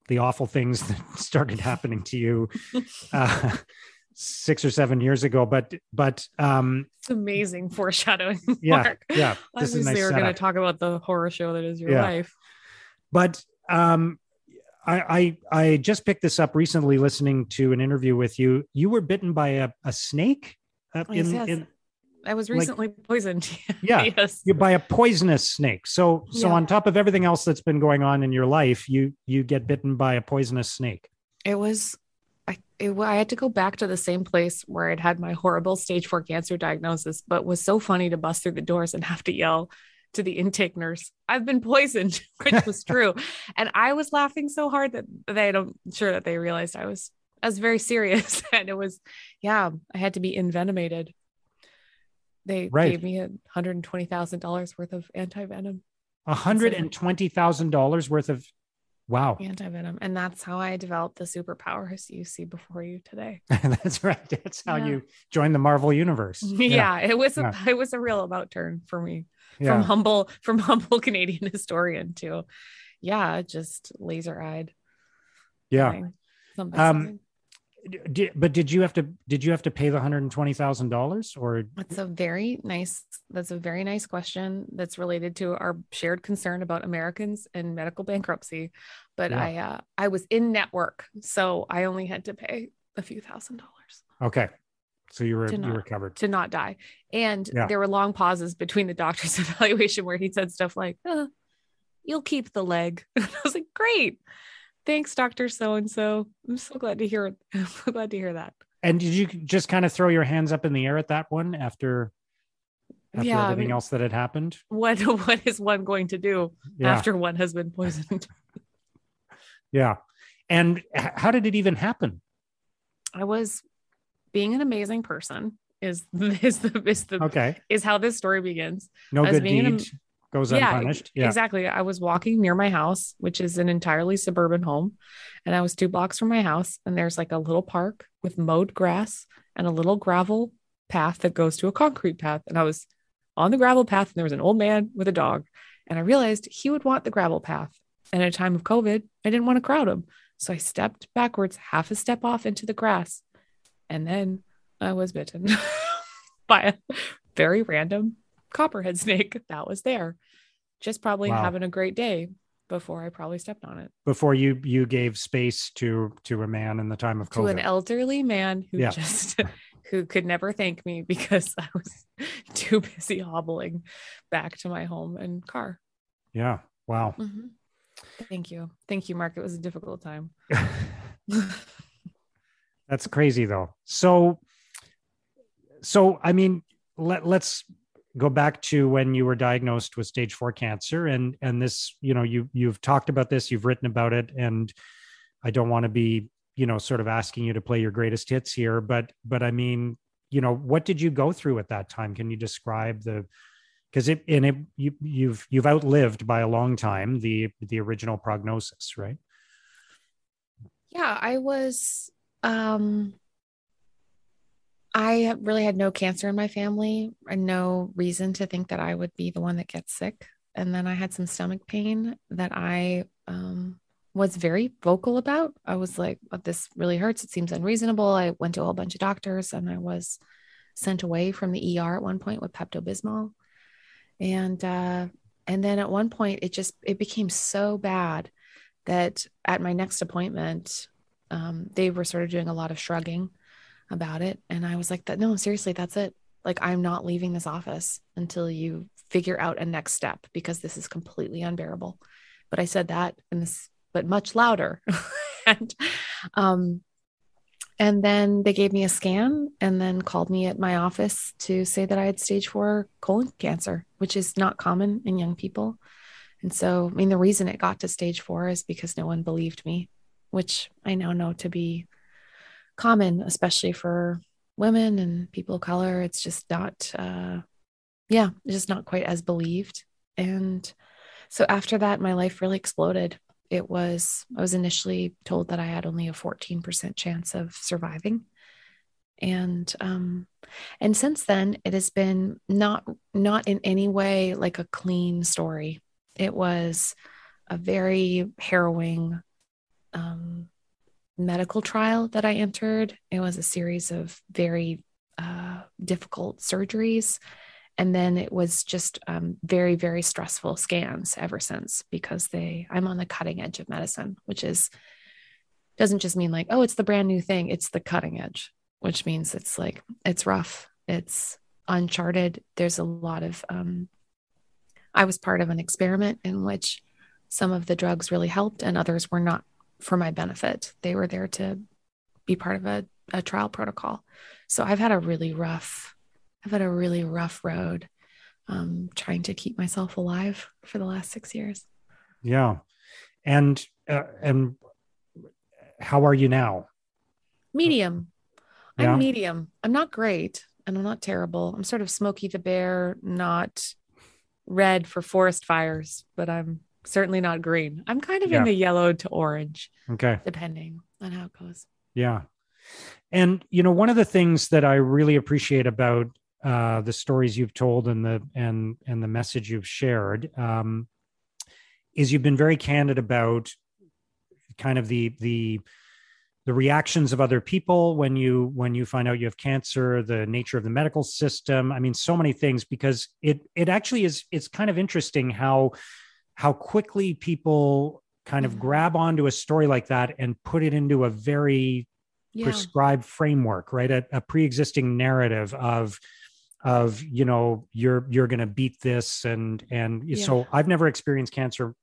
the awful things [laughs] that started happening to you uh, six or seven years ago. But but um, it's amazing foreshadowing. [laughs] Yeah, Mark. yeah. This Obviously, is nice we're going to talk about the horror show that is your yeah. life. But um, I, I I just picked this up recently, listening to an interview with you. You were bitten by a, a snake. Uh, oh, in, yes. in I was recently like, poisoned. [laughs] yeah, [laughs] yes. you by a poisonous snake. So so yeah. on top of everything else that's been going on in your life, you you get bitten by a poisonous snake. It was it, I had to go back to the same place where I'd had my horrible stage 4 cancer diagnosis, but was so funny to bust through the doors and have to yell to the intake nurse, I've been poisoned, [laughs] which was true. and I was laughing so hard that they don't sure that they realized I was I was very serious [laughs] and it was yeah, I had to be envenomated they right. gave me a hundred and twenty thousand dollars worth of anti venom. A hundred and twenty thousand dollars worth of wow anti venom, and that's how I developed the superpowers you see before you today. [laughs] that's right. That's how yeah. you joined the Marvel universe. [laughs] Yeah, yeah it was a yeah. it was a real about turn for me from humble from [laughs] humble Canadian historian to yeah, just laser eyed. Yeah. Um, did, but did you have to did you have to pay the hundred and twenty thousand dollars or? That's a very nice that's a very nice question that's related to our shared concern about americans and medical bankruptcy. But yeah. i uh, i was in network so i only had to pay a few thousand dollars. Okay. So you were not, you were covered. to not die. And yeah. there were long pauses between the doctor's [laughs] evaluation where he said stuff like uh, you'll keep the leg. [laughs] I was like great thanks, Doctor So and So. I'm so glad to hear. [laughs] I'm so glad to hear that. And did you just kind of throw your hands up in the air at that one after? after Yeah, I everything mean- else that had happened. What [laughs] what is one going to do Yeah. after one has been poisoned? [laughs] Yeah. And how did it even happen? I was being an amazing person is is the is the Okay. is how this story begins. No I was good being an- deed goes Yeah, unpunished. Yeah. Exactly. I was walking near my house, which is an entirely suburban home, and I was two blocks from my house. And there's like a little park with mowed grass and a little gravel path that goes to a concrete path. And I was on the gravel path, and there was an old man with a dog. And I realized he would want the gravel path. And at a time of COVID, I didn't want to crowd him. So I stepped backwards, half a step off into the grass. And then I was bitten [laughs] by a very random copperhead snake [laughs] that was there. Just probably Wow. having a great day before I probably stepped on it. Before you you gave space to to a man in the time of To an elderly man who Yeah. just [laughs] who could never thank me [laughs] because I was too busy hobbling back to my home and car. yeah. Wow. Mhm. Thank you. Thank you, Mark. It was a difficult time. That's crazy though. So so I mean let let's go back to when you were diagnosed with stage 4 cancer and and this you know you you've talked about this you've written about it and I don't want to be you know sort of asking you to play your greatest hits here but but I mean you know what did you go through at that time? Can you describe the because it and it you you've you've outlived by a long time the the original prognosis right? Yeah, I was um I really had no cancer in my family and no reason to think that I would be the one that gets sick. And then I had some stomach pain that I um, was very vocal about. I was like, oh, this really hurts. It seems unreasonable. I went to a whole bunch of doctors and I was sent away from the ER at one point with Pepto Bismol. And, uh, and then at one point it just, it became so bad that at my next appointment, um, they were sort of doing a lot of shrugging about it. And I was like, that no, seriously, that's it. Like, I'm not leaving this office until you figure out a next step because this is completely unbearable. But I said that in this, but much louder. [laughs] and, um, and then they gave me a scan and then called me at my office to say that I had stage four colon cancer, which is not common in young people. And so, I mean, the reason it got to stage four is because no one believed me, which I now know to be common, especially for women and people of color. It's just not, uh, yeah, just not quite as believed. And so after that, my life really exploded. It was, I was initially told that I had only a 14% chance of surviving. And, um, and since then it has been not, not in any way like a clean story. It was a very harrowing, um, medical trial that I entered. It was a series of very uh, difficult surgeries. And then it was just um, very, very stressful scans ever since because they, I'm on the cutting edge of medicine, which is, doesn't just mean like, oh, it's the brand new thing. It's the cutting edge, which means it's like, it's rough. It's uncharted. There's a lot of, um, I was part of an experiment in which some of the drugs really helped and others were not for my benefit. They were there to be part of a, a trial protocol. So I've had a really rough, I've had a really rough road um, trying to keep myself alive for the last six years. Yeah. And uh, and how are you now? Medium. Yeah. I'm medium. I'm not great and I'm not terrible. I'm sort of Smokey the Bear, not red for forest fires, but I'm certainly not green. I'm kind of Yeah. in the yellow to orange, Okay. depending on how it goes. Yeah. And you know, one of the things that I really appreciate about uh, the stories you've told and the and and the message you've shared um, is you've been very candid about kind of the the the reactions of other people when you when you find out you have cancer the nature of the medical system i mean so many things because it it actually is it's kind of interesting how how quickly people kind of Mhm. grab onto a story like that and put it into a very Yeah. prescribed framework right a, a pre-existing narrative of of you know you're you're going to beat this and and so i've never experienced cancer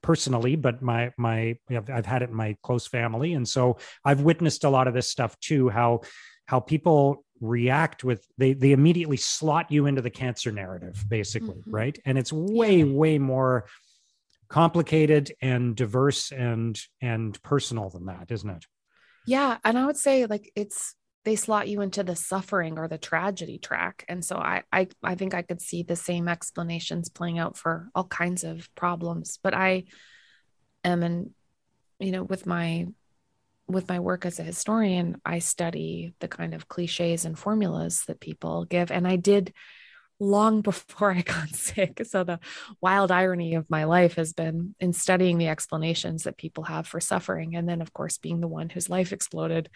personally but my my I've, I've had it in my close family and so i've witnessed a lot of this stuff too how how people react with they they immediately slot you into the cancer narrative basically Mhm. right and it's way way more complicated and diverse and and personal than that isn't it Yeah. And I would say like it's they slot you into the suffering or the tragedy track. And so I I I think I could see the same explanations playing out for all kinds of problems. But I am and you know, with my with my work as a historian, I study the kind of cliches and formulas that people give. And I did long [laughs] before I got sick. So the wild irony of my life has been in studying the explanations that people have for suffering. And then, of course, being the one whose life exploded,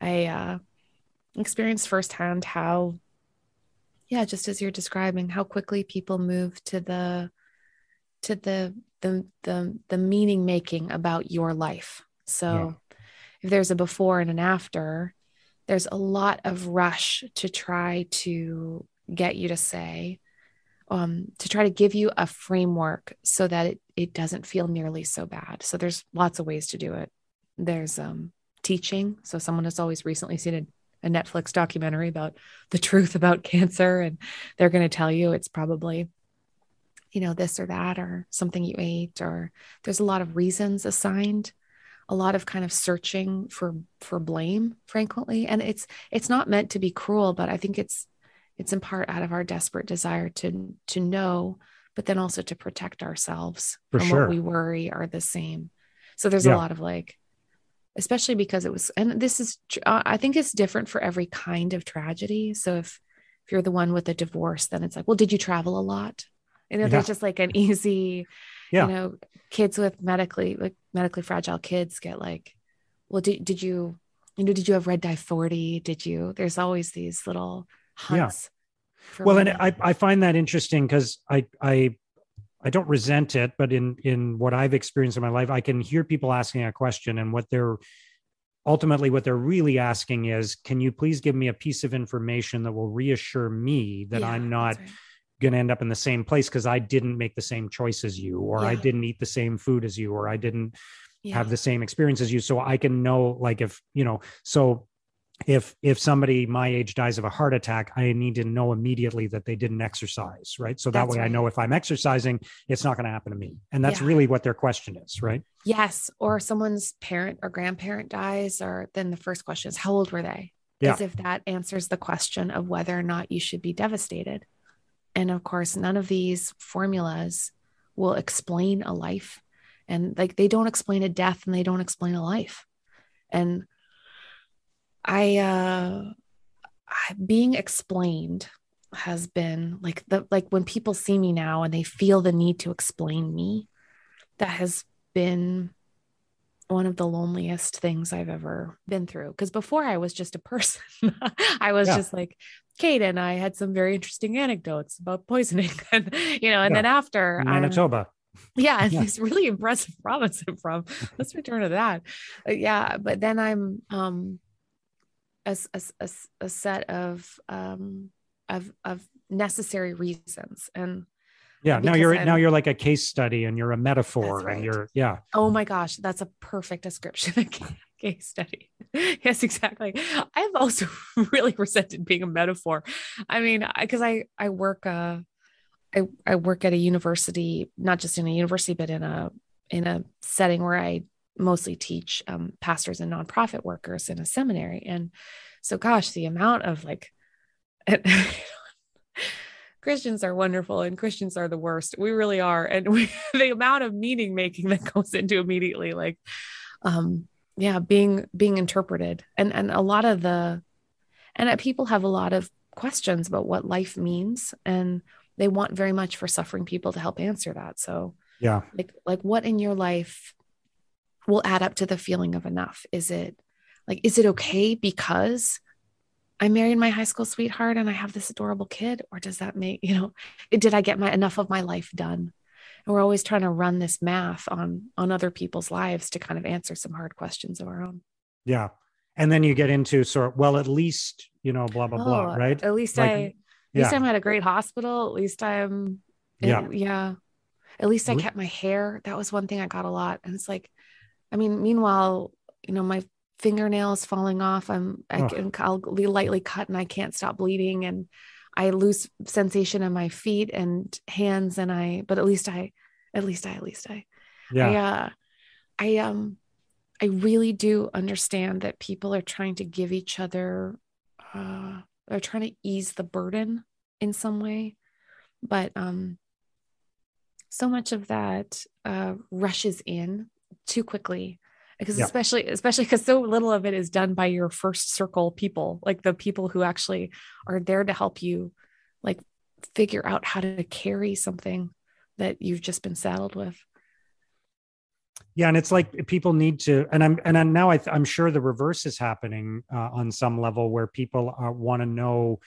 I uh, experienced firsthand how, yeah, just as you're describing, how quickly people move to the to the the the, the meaning making about your life. So Yeah. if there's a before and an after, there's a lot of rush to try to get you to say, um, to try to give you a framework so that it, it doesn't feel nearly so bad. So there's lots of ways to do it. There's um, teaching. So someone has always recently seen a, a Netflix documentary about the truth about cancer, and they're going to tell you it's probably, you know, this or that, or something you ate, or there's a lot of reasons assigned a lot of kind of searching for for blame frequently and it's it's not meant to be cruel but i think it's it's in part out of our desperate desire to to know but then also to protect ourselves For from sure. what we worry are the same so there's Yeah. a lot of like especially because it was and this is uh, i think it's different for every kind of tragedy so if if you're the one with a divorce then it's like well did you travel a lot you know Yeah. there's just like an [laughs] easy Yeah. you know kids with medically like medically fragile kids get like well did, did you you know did you have red dye 40 did you there's always these little. Hunts for well and i i find that interesting because i i i don't resent it but in in what i've experienced in my life i can hear people asking a question and what they're ultimately what they're really asking is can you please give me a piece of information that will reassure me that Yeah, i'm not right. going to end up in the same place because i didn't make the same choice as you or i didn't eat the same food as you or i didn't yeah. have the same experience as you so i can know like if you know so if if somebody my age dies of a heart attack i need to know immediately that they didn't exercise right? So that That's way i know if i'm exercising it's not going to happen to me. And that's Yeah. really what their question is right? Yes or someone's parent or grandparent dies or then the first question is how old were they? Yeah. as if that answers the question of whether or not you should be devastated. And of course none of these formulas will explain a life. And like they don't explain a death and they don't explain a life. And i uh being explained has been like the like when people see me now and they feel the need to explain me that has been one of the loneliest things I've ever been through. Because before I was just a person, [laughs] I was Yeah. just like Kate, and I had some very interesting anecdotes about poisoning, [laughs] and you know, and Yeah. then after manitoba yeah, and Yeah. this really impressive province I'm from. Let's return to that. Uh, yeah, but then I'm um a, a a set of um of of necessary reasons and yeah now you're I'm- now you're like a case study and you're a metaphor right. and you're yeah Oh my gosh, that's a perfect description of [laughs] case study. [laughs] yes, exactly. I've also [laughs] really resented being a metaphor. I mean, because I, I work uh I, I work at a university, not just in a university, but in a in a setting where I mostly teach um, pastors and nonprofit workers in a seminary. And so, gosh, the amount of like [laughs] Christians are wonderful and Christians are the worst. We really are. And [laughs] we, the amount of meaning making that [laughs] goes into immediately like um yeah, being being interpreted. And and a lot of the and uh, people have a lot of questions about what life means and they want very much for suffering people to help answer that. So yeah like like what in your life will add up to the feeling of enough? Is it like is it okay because I married my high school sweetheart and I have this adorable kid? Or does that make, you know, did I get my enough of my life done? And we're always trying to run this math on on other people's lives to kind of answer some hard questions of our own. yeah and then you get into sort of well at least you know blah blah blah Oh, right At least Like, I at least yeah I'm at a great hospital. At least I'm Yeah. yeah. At least I kept my hair. That was one thing I got a lot. And it's like, I mean, meanwhile, you know, my fingernails falling off. I'm I Ugh. can I'll be lightly cut and I can't stop bleeding and I lose sensation in my feet and hands and I but at least I at least I at least I Yeah. I uh I um I really do understand that people are trying to give each other uh they're trying to ease the burden in some way. But um so much of that uh rushes in too quickly because Yeah. especially especially because so little of it is done by your first circle people like the people who actually are there to help you like figure out how to carry something that you've just been saddled with Yeah, and it's like people need to, and I'm and I'm now I th- I'm sure the reverse is happening uh, on some level where people are, want to know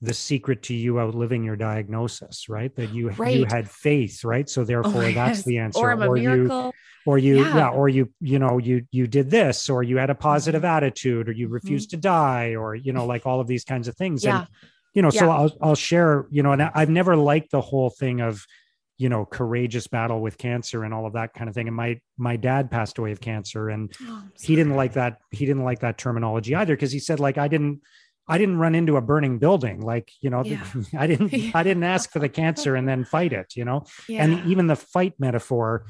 the secret to you outliving your diagnosis, right? That you you had faith, right? So therefore, my that's goodness. the answer. or a you miracle or you yeah. Yeah. or you you know you you did this or you had a positive attitude or you Mhm. refused to die or you know like all of these kinds of things yeah and you know so I'll I'll share you know and I've never liked the whole thing of you know courageous battle with cancer and all of that kind of thing and my my dad passed away of cancer and Oh, he didn't like that he didn't like that terminology either because he said like I didn't I didn't run into a burning building like you know Yeah. [laughs] I didn't Yeah. [laughs] I didn't ask for the cancer and then fight it you know yeah. and even the fight metaphor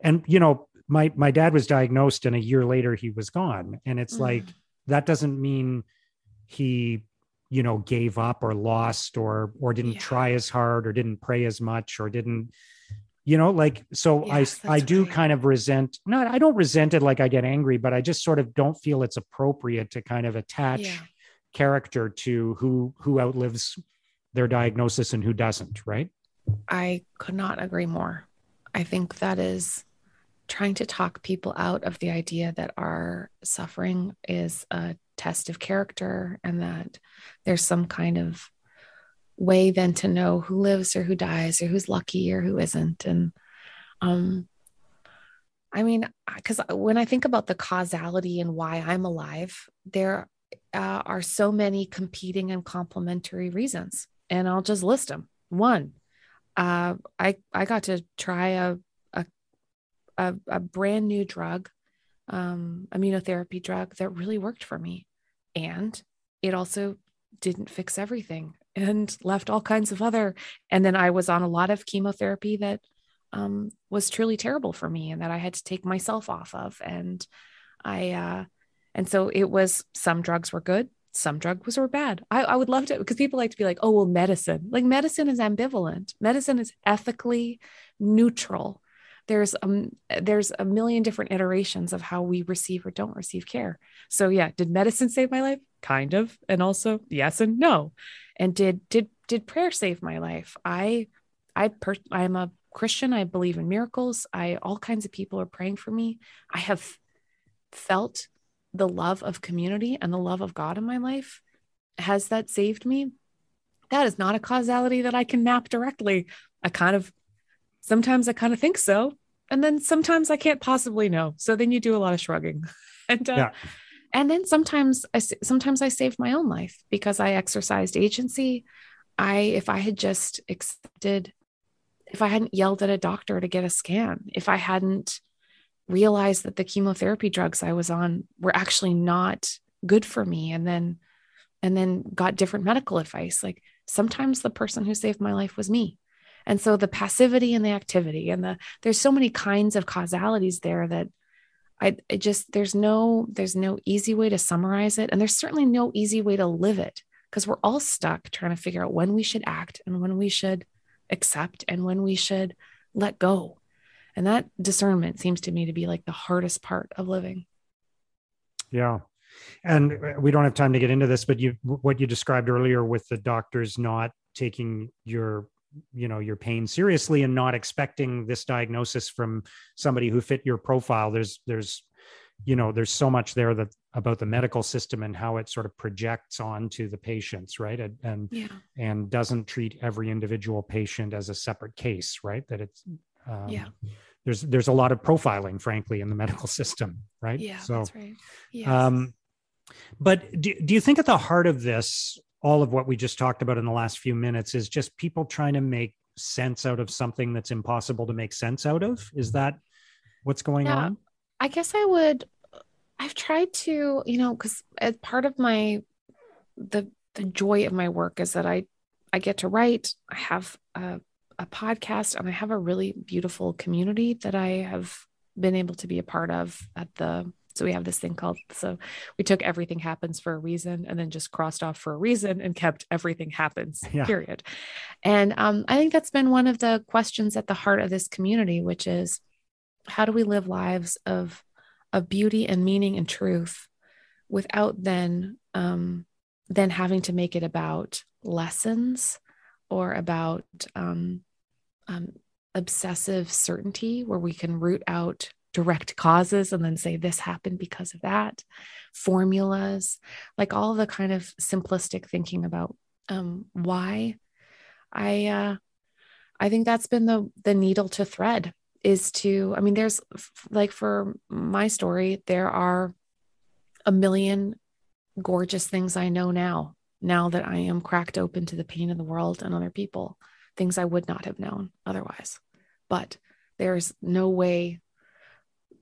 and you know my my dad was diagnosed and a year later he was gone and it's like Mm. that doesn't mean he you know gave up or lost or or didn't try as hard or didn't pray as much or didn't you know like so Yes, i i do right. kind of resent no i don't resent it like i get angry but i just sort of don't feel it's appropriate to kind of attach. Character to who who outlives their diagnosis and who doesn't right I could not agree more. I think that is trying to talk people out of the idea that our suffering is a test of character and that there's some kind of way then to know who lives or who dies or who's lucky or who isn't. And um I mean, because when I think about the causality and why I'm alive, there uh, are so many competing and complementary reasons, and I'll just list them. One, uh, I I got to try a a a, a brand new drug, um, immunotherapy drug that really worked for me, and it also didn't fix everything and [laughs] left all kinds of other. And then I was on a lot of chemotherapy that um, was truly terrible for me, and that I had to take myself off of. And I uh, and so it was some drugs were good, some drugs were bad. I, I would love to because people like to be like, oh, well, medicine. Like medicine is ambivalent. Medicine is ethically neutral. There's um there's a million different iterations of how we receive or don't receive care. So yeah, did medicine save my life? Kind of. And also yes and no. And did did did prayer save my life? I I per, I'm a Christian. I believe in miracles. I all kinds of people are praying for me. I have felt the love of community and the love of God in my life. Has that saved me? That is not a causality that I can map directly. I kind of sometimes I kind of think so. And then sometimes I can't possibly know. So then you do a lot of shrugging. [laughs] And uh, Yeah. and then sometimes I sometimes I saved my own life because I exercised agency. I if I had just accepted if I hadn't yelled at a doctor to get a scan, if I hadn't realized that the chemotherapy drugs I was on were actually not good for me and then and then got different medical advice. Like sometimes the person who saved my life was me. And so the passivity and the activity and the there's so many kinds of causalities there that I just there's no there's no easy way to summarize it. And there's certainly no easy way to live it because we're all stuck trying to figure out when we should act and when we should accept and when we should let go and that discernment seems to me to be like the hardest part of living. Yeah. And uh, we don't have time to get into this, but you what you described earlier with the doctors not taking your you know your pain seriously and not expecting this diagnosis from somebody who fit your profile there's there's you know there's so much there that about the medical system and how it sort of projects onto the patients right? And and, yeah. and doesn't treat every individual patient as a separate case right? That it's um, Yeah. there's there's a lot of profiling frankly in the [laughs] medical system right yeah so that's right yes. um, but do, do you think at the heart of this, all of what we just talked about in the last few minutes is just people trying to make sense out of something that's impossible to make sense out of? Is that what's going Yeah. on? I guess I would I've tried to, you know, because as part of my the the joy of my work is that I I get to write. I have a, a podcast, and I have a really beautiful community that I have been able to be a part of at the so we have this thing called so we took everything happens for a reason and then just crossed off for a reason and kept everything happens [laughs] yeah. period and um, i think that's been one of the questions at the heart of this community which is how do we live lives of of beauty and meaning and truth without then um, then having to make it about lessons or about um, um, obsessive certainty where we can root out direct causes and then say this happened because of that formulas like all the kind of simplistic thinking about um, why i uh, i think that's been the the needle to thread is to i mean there's like for my story there are a million gorgeous things i know now now that i am cracked open to the pain of the world and other people things i would not have known otherwise but there's no way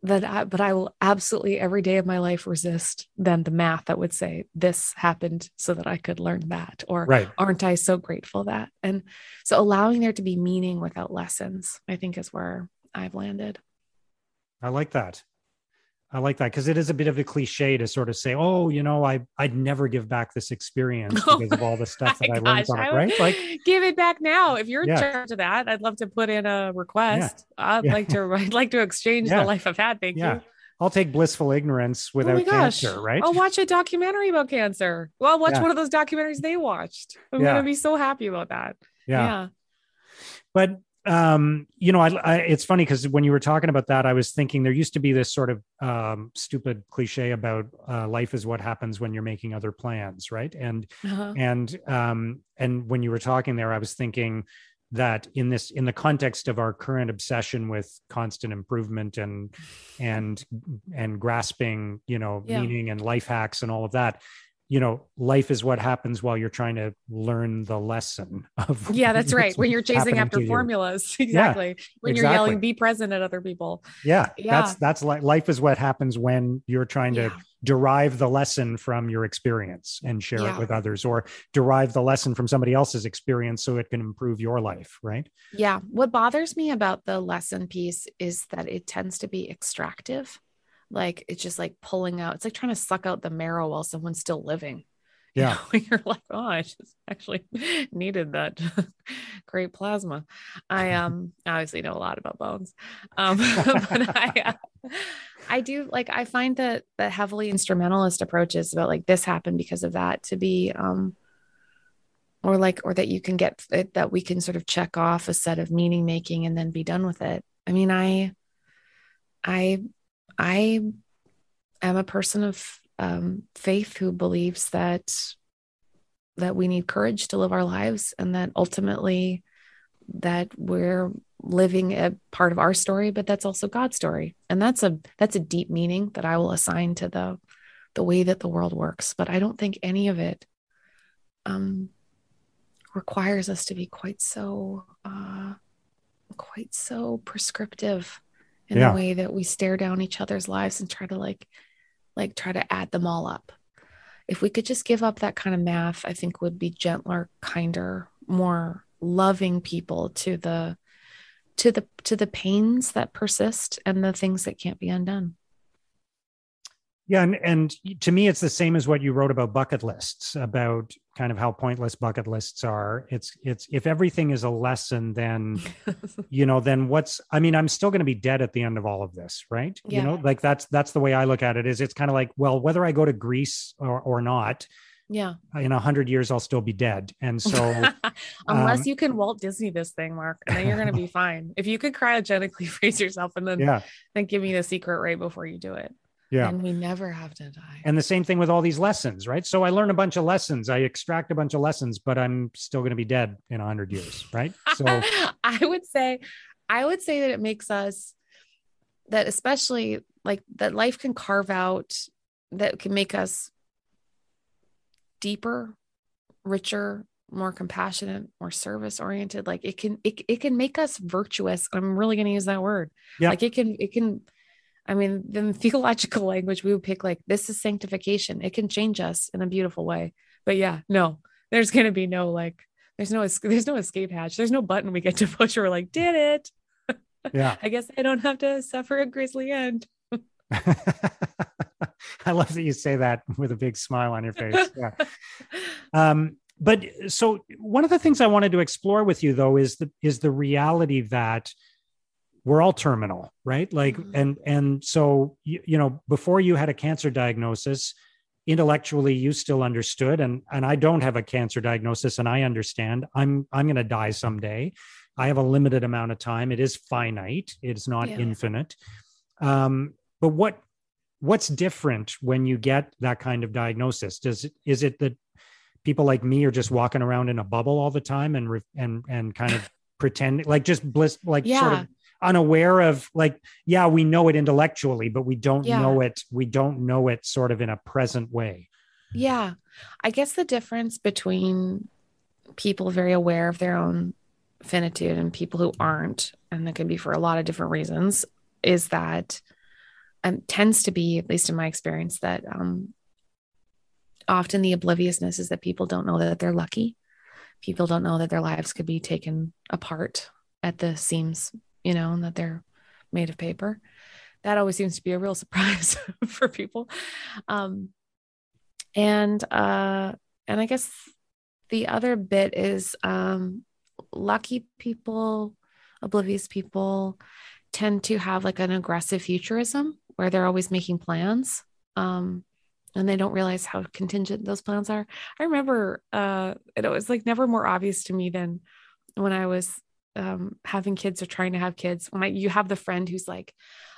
that I, but I will absolutely every day of my life resist then the math that would say this happened so that I could learn that or right. aren't I so grateful that and so allowing there to be meaning without lessons I think is where I've landed. I like that. I like that because it is a bit of a cliche to sort of say, "Oh, you know, I I'd never give back this experience [laughs] oh because of all the stuff that I learned from it." Right? Like, give it back now. If you're in charge of that, I'd love to put in a request. Yeah. I'd yeah. like to. [laughs] I'd like to exchange the life I've had. Thank you. I'll take blissful ignorance oh without oh cancer, right? I'll watch a documentary about cancer. Well, I'll watch one of those documentaries they watched. I'm gonna be so happy about that. Yeah. But um you know I, I it's funny because when you were talking about that i was thinking there used to be this sort of um stupid cliche about uh, life is what happens when you're making other plans right and uh-huh. and um and when you were talking there i was thinking that in this in the context of our current obsession with constant improvement and and and grasping you know yeah. meaning and life hacks and all of that you know, life is what happens while you're trying to learn the lesson of. [laughs] Yeah, that's right. When you're chasing after formulas, [laughs] exactly. Yeah, when you're yelling, "Be present" at other people. Yeah, yeah. that's that's like life is what happens when you're trying to yeah. derive the lesson from your experience and share it with others, or derive the lesson from somebody else's experience so it can improve your life. Right. Yeah. What bothers me about the lesson piece is that it tends to be extractive like it's just like pulling out it's like trying to suck out the marrow while someone's still living. [laughs] Yeah. you are like oh i just actually [laughs] needed that [laughs] great plasma. I um obviously know a lot about bones um but i uh, i do like i find that the heavily instrumentalist approaches about like this happened because of that to be um or like or that you can get it, that we can sort of check off a set of meaning making and then be done with it. I mean i i I am a person of um, faith who believes that that we need courage to live our lives, and that ultimately that we're living a part of our story, but that's also God's story, and that's a that's a deep meaning that I will assign to the the way that the world works. But I don't think any of it um, requires us to be quite so uh, quite so prescriptive in yeah. the way that we stare down each other's lives and try to like like try to add them all up if we could just give up that kind of math i think would be gentler kinder more loving people to the to the to the pains that persist and the things that can't be undone yeah, and, and to me, it's the same as what you wrote about bucket lists, about kind of how pointless bucket lists are. It's it's if everything is a lesson, then [laughs] you know, then what's I mean, I'm still going to be dead at the end of all of this, right? Yeah. You know, like that's that's the way I look at it. Is it's kind of like, well, whether I go to Greece or or not, yeah in a hundred years i'll still be dead and so [laughs] unless um, you can walt disney this thing mark and then you're going to be [laughs] fine if you could cryogenically freeze yourself and then yeah then give me the secret right before you do it yeah. And we never have to die. And the same thing with all these lessons, right? So I learn a bunch of lessons, I extract a bunch of lessons, but I'm still going to be dead in 100 years, right? [laughs] So I would say, I would say that it makes us, that especially like that life can carve out, that can make us deeper, richer, more compassionate, more service oriented. Like it can, it, it can make us virtuous. I'm really going to use that word. Yeah. Like it can, it can, I mean, [laughs] the theological language we would pick like this is sanctification. It can change us in a beautiful way. But yeah, no, there's going to be no like there's no there's no escape hatch. There's no button we get to push. We're like, did it? [laughs] Yeah. I guess I don't have to suffer a grisly end. [laughs] I love that you say that with a big smile on your face. Yeah. um, but so one of the things I wanted to explore with you though is the is the reality that we're all terminal, right? Like, mm-hmm. and and so you, you know, before you had a cancer diagnosis, intellectually you still understood, and and I don't have a cancer diagnosis, and I understand I'm I'm going to die someday. I have a limited amount of time. It is finite. It's not yeah. infinite. Um, but what what's different when you get that kind of diagnosis? Does it is it that people like me are just walking around in a bubble all the time and and and kind of [laughs] pretend like just bliss like yeah. sort of unaware of like yeah we know it intellectually but we don't yeah. know it we don't know it sort of in a present way. Yeah. I guess the difference between people very aware of their own finitude and people who aren't and that can be for a lot of different reasons is that um, tends to be at least in my experience that um, often the obliviousness is that people don't know that they're lucky. People don't know that their lives could be taken apart at the seams you know, and that they're made of paper. That always seems to be a real [laughs] surprise for people. Um, and uh, and I guess the other bit is um, lucky people, oblivious people tend to have like an aggressive futurism where they're always making plans. Um, and they don't realize how contingent those plans are. I remember uh, it was like never more obvious to me than when I was um, having kids or trying to have kids when I, you have the friend who's like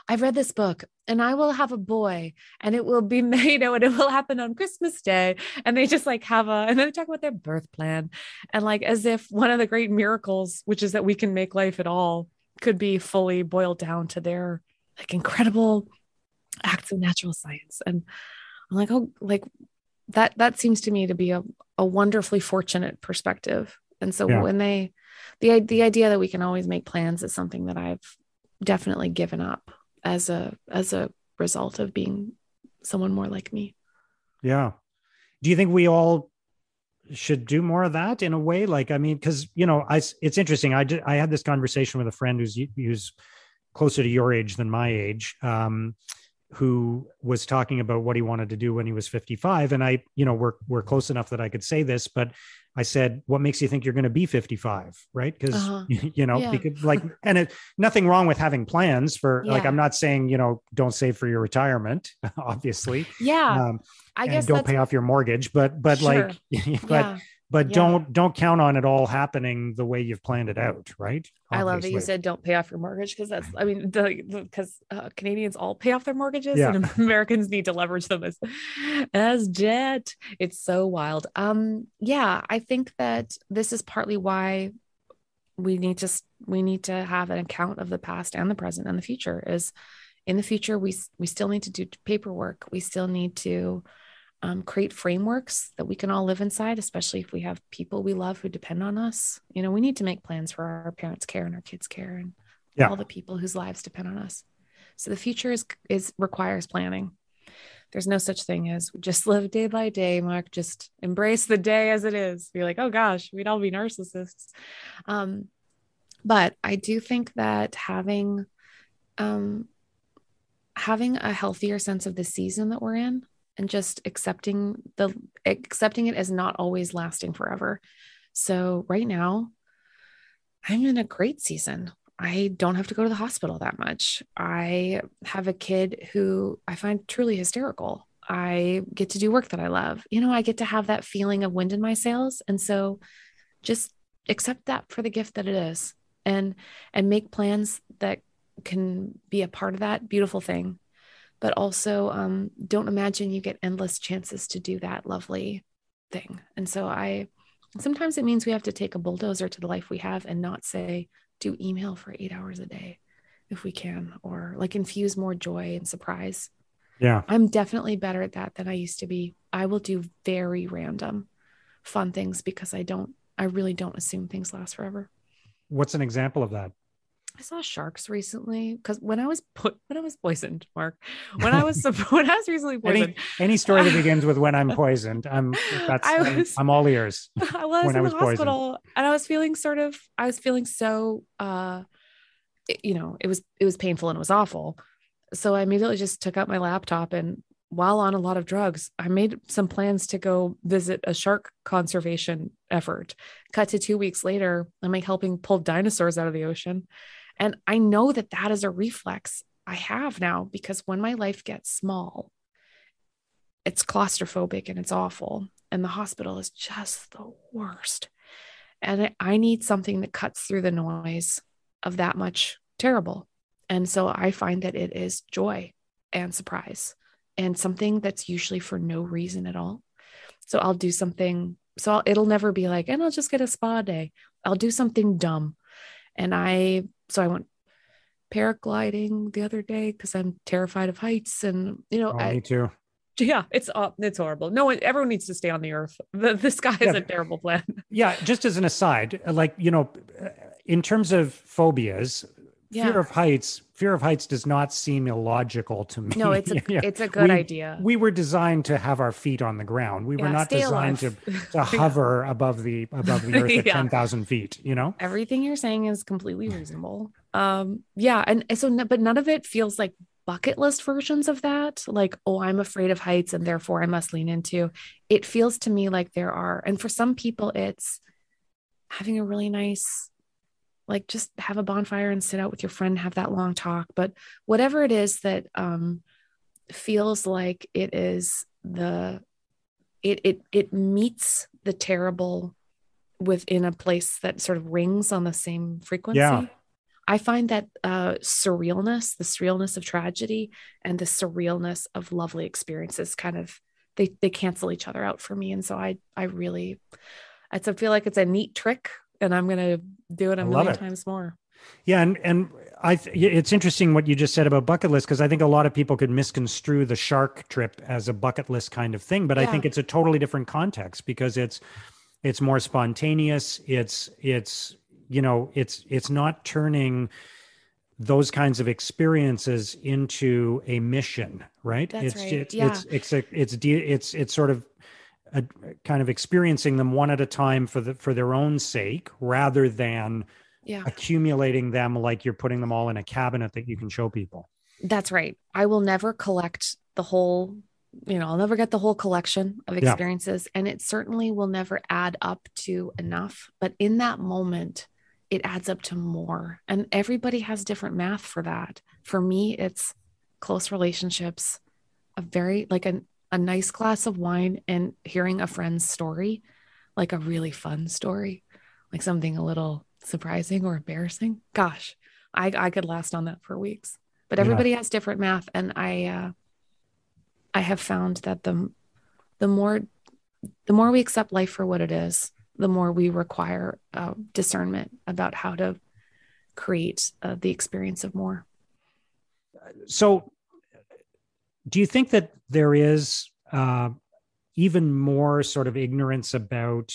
i've read this book and i will have a boy and it will be [laughs] you know and it will happen on christmas day. And they just like have a and then they talk about their birth plan and like as if one of the great miracles which is that we can make life at all could be fully boiled down to their like incredible acts of natural science. And i'm like oh like that that seems to me to be a, a wonderfully fortunate perspective. And so yeah. when they the the idea that we can always make plans is something that I've definitely given up as a as a result of being someone more like me. Yeah. Do you think we all should do more of that in a way? Like, I mean, because you know, I it's interesting. I did, I had this conversation with a friend who's who's closer to your age than my age. Um, who was talking about what he wanted to do when he was 55 and i you know we're we're close enough that i could say this but i said what makes you think you're going to be 55 right because uh-huh. [laughs] you know yeah. because like and it nothing wrong with having plans for yeah. like i'm not saying you know don't save for your retirement [laughs] obviously yeah um, i guess don't pay off your mortgage but but sure. like [laughs] but yeah but yeah. don't don't count on it all happening the way you've planned it out right Obviously. i love that you said don't pay off your mortgage because that's i mean because uh, canadians all pay off their mortgages yeah. and [laughs] americans need to leverage them as as debt it's so wild um yeah i think that this is partly why we need to we need to have an account of the past and the present and the future is in the future we we still need to do paperwork we still need to um, create frameworks that we can all live inside, especially if we have people we love who depend on us. You know, we need to make plans for our parents' care and our kids' care and yeah. all the people whose lives depend on us. So the future is is requires planning. There's no such thing as just live day by day, Mark. Just embrace the day as it is. Be like, oh gosh, we'd all be narcissists. Um, but I do think that having um, having a healthier sense of the season that we're in and just accepting the accepting it as not always lasting forever. So right now I'm in a great season. I don't have to go to the hospital that much. I have a kid who I find truly hysterical. I get to do work that I love. You know, I get to have that feeling of wind in my sails. And so just accept that for the gift that it is and and make plans that can be a part of that beautiful thing but also um, don't imagine you get endless chances to do that lovely thing. And so I sometimes it means we have to take a bulldozer to the life we have and not say, do email for eight hours a day if we can, or like infuse more joy and surprise. Yeah. I'm definitely better at that than I used to be. I will do very random fun things because I don't, I really don't assume things last forever. What's an example of that? I saw sharks recently because when I was put [laughs] when I was poisoned, Mark, when I was [laughs] [laughs] when I was recently poisoned, any, any story that begins with when I'm poisoned, I'm that's I I'm, was- I'm all ears. I was in I was the poisoned. hospital and I was feeling sort of I was feeling so uh it- you know, it was it was painful and it was awful. So I immediately just took out my laptop and while on a lot of drugs, I made some plans to go visit a shark conservation effort. Cut to 2 weeks later, I'm like helping pull dinosaurs out of the ocean. And I know that that is a reflex I have now because when my life gets small, it's claustrophobic and it's awful. And the hospital is just the worst. And I- need something that cuts through the noise of that much terrible. And so I find that it is joy and surprise and something that's usually for no reason at all. So I'll do something. So I'll, it'll never be like, and I'll just get a spa day. I'll do something dumb. And I, so I went paragliding the other day because I'm terrified of heights. And, you know, Oh, I, me too. yeah, it's uh, it's horrible. No one, everyone needs to stay on the earth. [laughs] The, the sky is Yeah. a terrible plan. Yeah, just as an aside, like you know, in terms of phobias, fear of heights, fear of heights does not seem illogical to me. No, it's a [laughs] Yeah. it's a good We- idea. We were designed to have our feet on the ground. We were not designed to, [laughs] to hover above the above the [laughs] earth at Yeah. ten thousand feet. You know. Everything you're saying is completely reasonable. Um, yeah, and so, but none of it feels like bucket list versions of that. Like, oh, I'm afraid of heights, and therefore I must lean into. It feels to me like there are, and for some people, it's having a really nice like just have a bonfire and sit out with your friend have that long talk but whatever it is that um feels like it is the it it it meets the terrible within a place that sort of rings on the same frequency Yeah. i find that uh surrealness the surrealness of tragedy and the surrealness of lovely experiences kind of they they cancel each other out for me and so i i really it's I feel like it's a neat trick and i'm gonna do it a million it. times more Yeah, and and I th- it's interesting what you just said about bucket list because I think a lot of people could misconstrue the shark trip as a bucket list kind of thing, but I think it's a totally different context because it's it's more spontaneous. It's it's you know it's it's not turning those kinds of experiences into a mission, right? That's it's right. it's Yeah. it's it's a, it's de- it's it's sort of kind of experiencing them one at a time for the for their own sake rather than yeah accumulating them like you're putting them all in a cabinet that you can show people. That's right. I will never collect the whole, you know, I'll never get the whole collection of Yeah. experiences. And it certainly will never add up to enough. But in that moment, it adds up to more. And everybody has different math for that. For me, it's close relationships, a very like a, a nice glass of wine and hearing a friend's story, like a really fun story, like something a little surprising or embarrassing. Gosh, I, I could last on that for weeks but Yeah. everybody has different math and i uh i have found that the the more the more we accept life for what it is the more we require uh, discernment about how to create uh, the experience of more So, do you think that there is uh, even more sort of ignorance about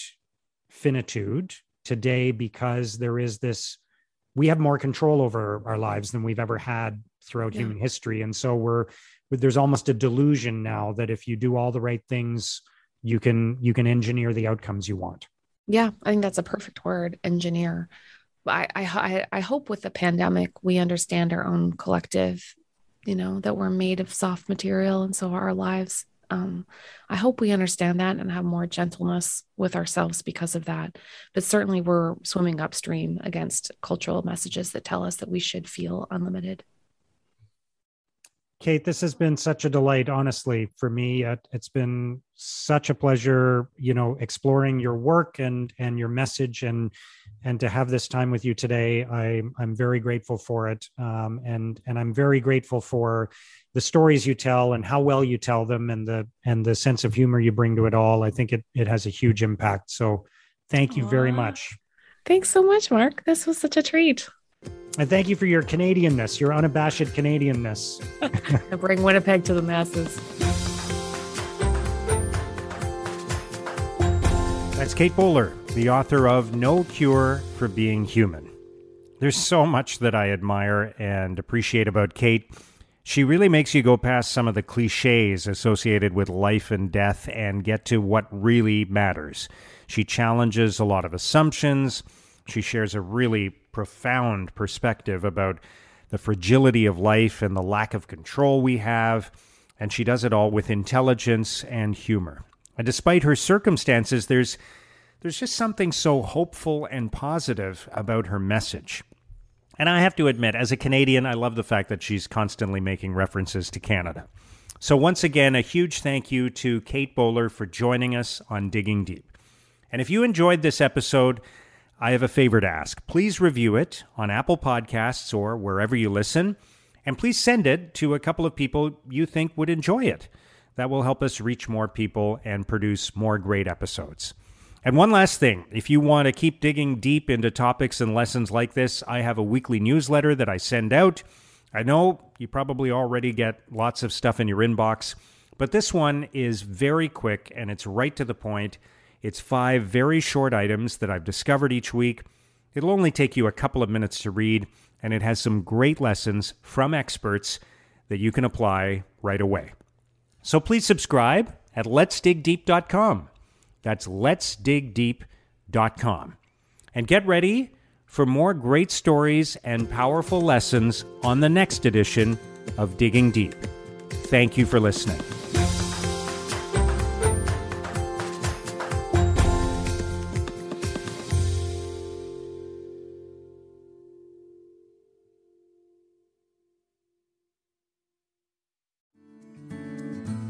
finitude today because there is this? We have more control over our lives than we've ever had throughout Yeah. human history, and so we're there's almost a delusion now that if you do all the right things, you can you can engineer the outcomes you want. yeah i think that's a perfect word engineer I, I i i hope with the pandemic we understand our own collective you know that we're made of soft material and so our lives um, I hope we understand that and have more gentleness with ourselves because of that. But certainly, we're swimming upstream against cultural messages that tell us that we should feel unlimited. Kate, this has been such a delight, honestly, for me. Uh, it's been such a pleasure, you know, exploring your work and and your message, and and to have this time with you today. I I'm very grateful for it, um, and and I'm very grateful for the stories you tell and how well you tell them, and the and the sense of humor you bring to it all. I think it it has a huge impact. So, thank you very much, Thanks so much, Mark. This was such a treat. And thank you for your Canadianness, your unabashed Canadianness. [laughs] I bring Winnipeg to the masses. That's Kate Bowler, the author of No Cure for Being Human. There's so much that I admire and appreciate about Kate. She really makes you go past some of the cliches associated with life and death and get to what really matters. She challenges a lot of assumptions. She shares a really profound perspective about the fragility of life and the lack of control we have. And she does it all with intelligence and humor. And despite her circumstances, there's there's just something so hopeful and positive about her message. And I have to admit, as a Canadian, I love the fact that she's constantly making references to Canada. So, once again, a huge thank you to Kate Bowler for joining us on Digging Deep. And if you enjoyed this episode, I have a favor to ask. Please review it on Apple Podcasts or wherever you listen, and please send it to a couple of people you think would enjoy it. That will help us reach more people and produce more great episodes. And one last thing if you want to keep digging deep into topics and lessons like this, I have a weekly newsletter that I send out. I know you probably already get lots of stuff in your inbox, but this one is very quick and it's right to the point. It's five very short items that I've discovered each week. It'll only take you a couple of minutes to read, and it has some great lessons from experts that you can apply right away. So please subscribe at letsdigdeep.com. That's letsdigdeep.com. And get ready for more great stories and powerful lessons on the next edition of Digging Deep. Thank you for listening.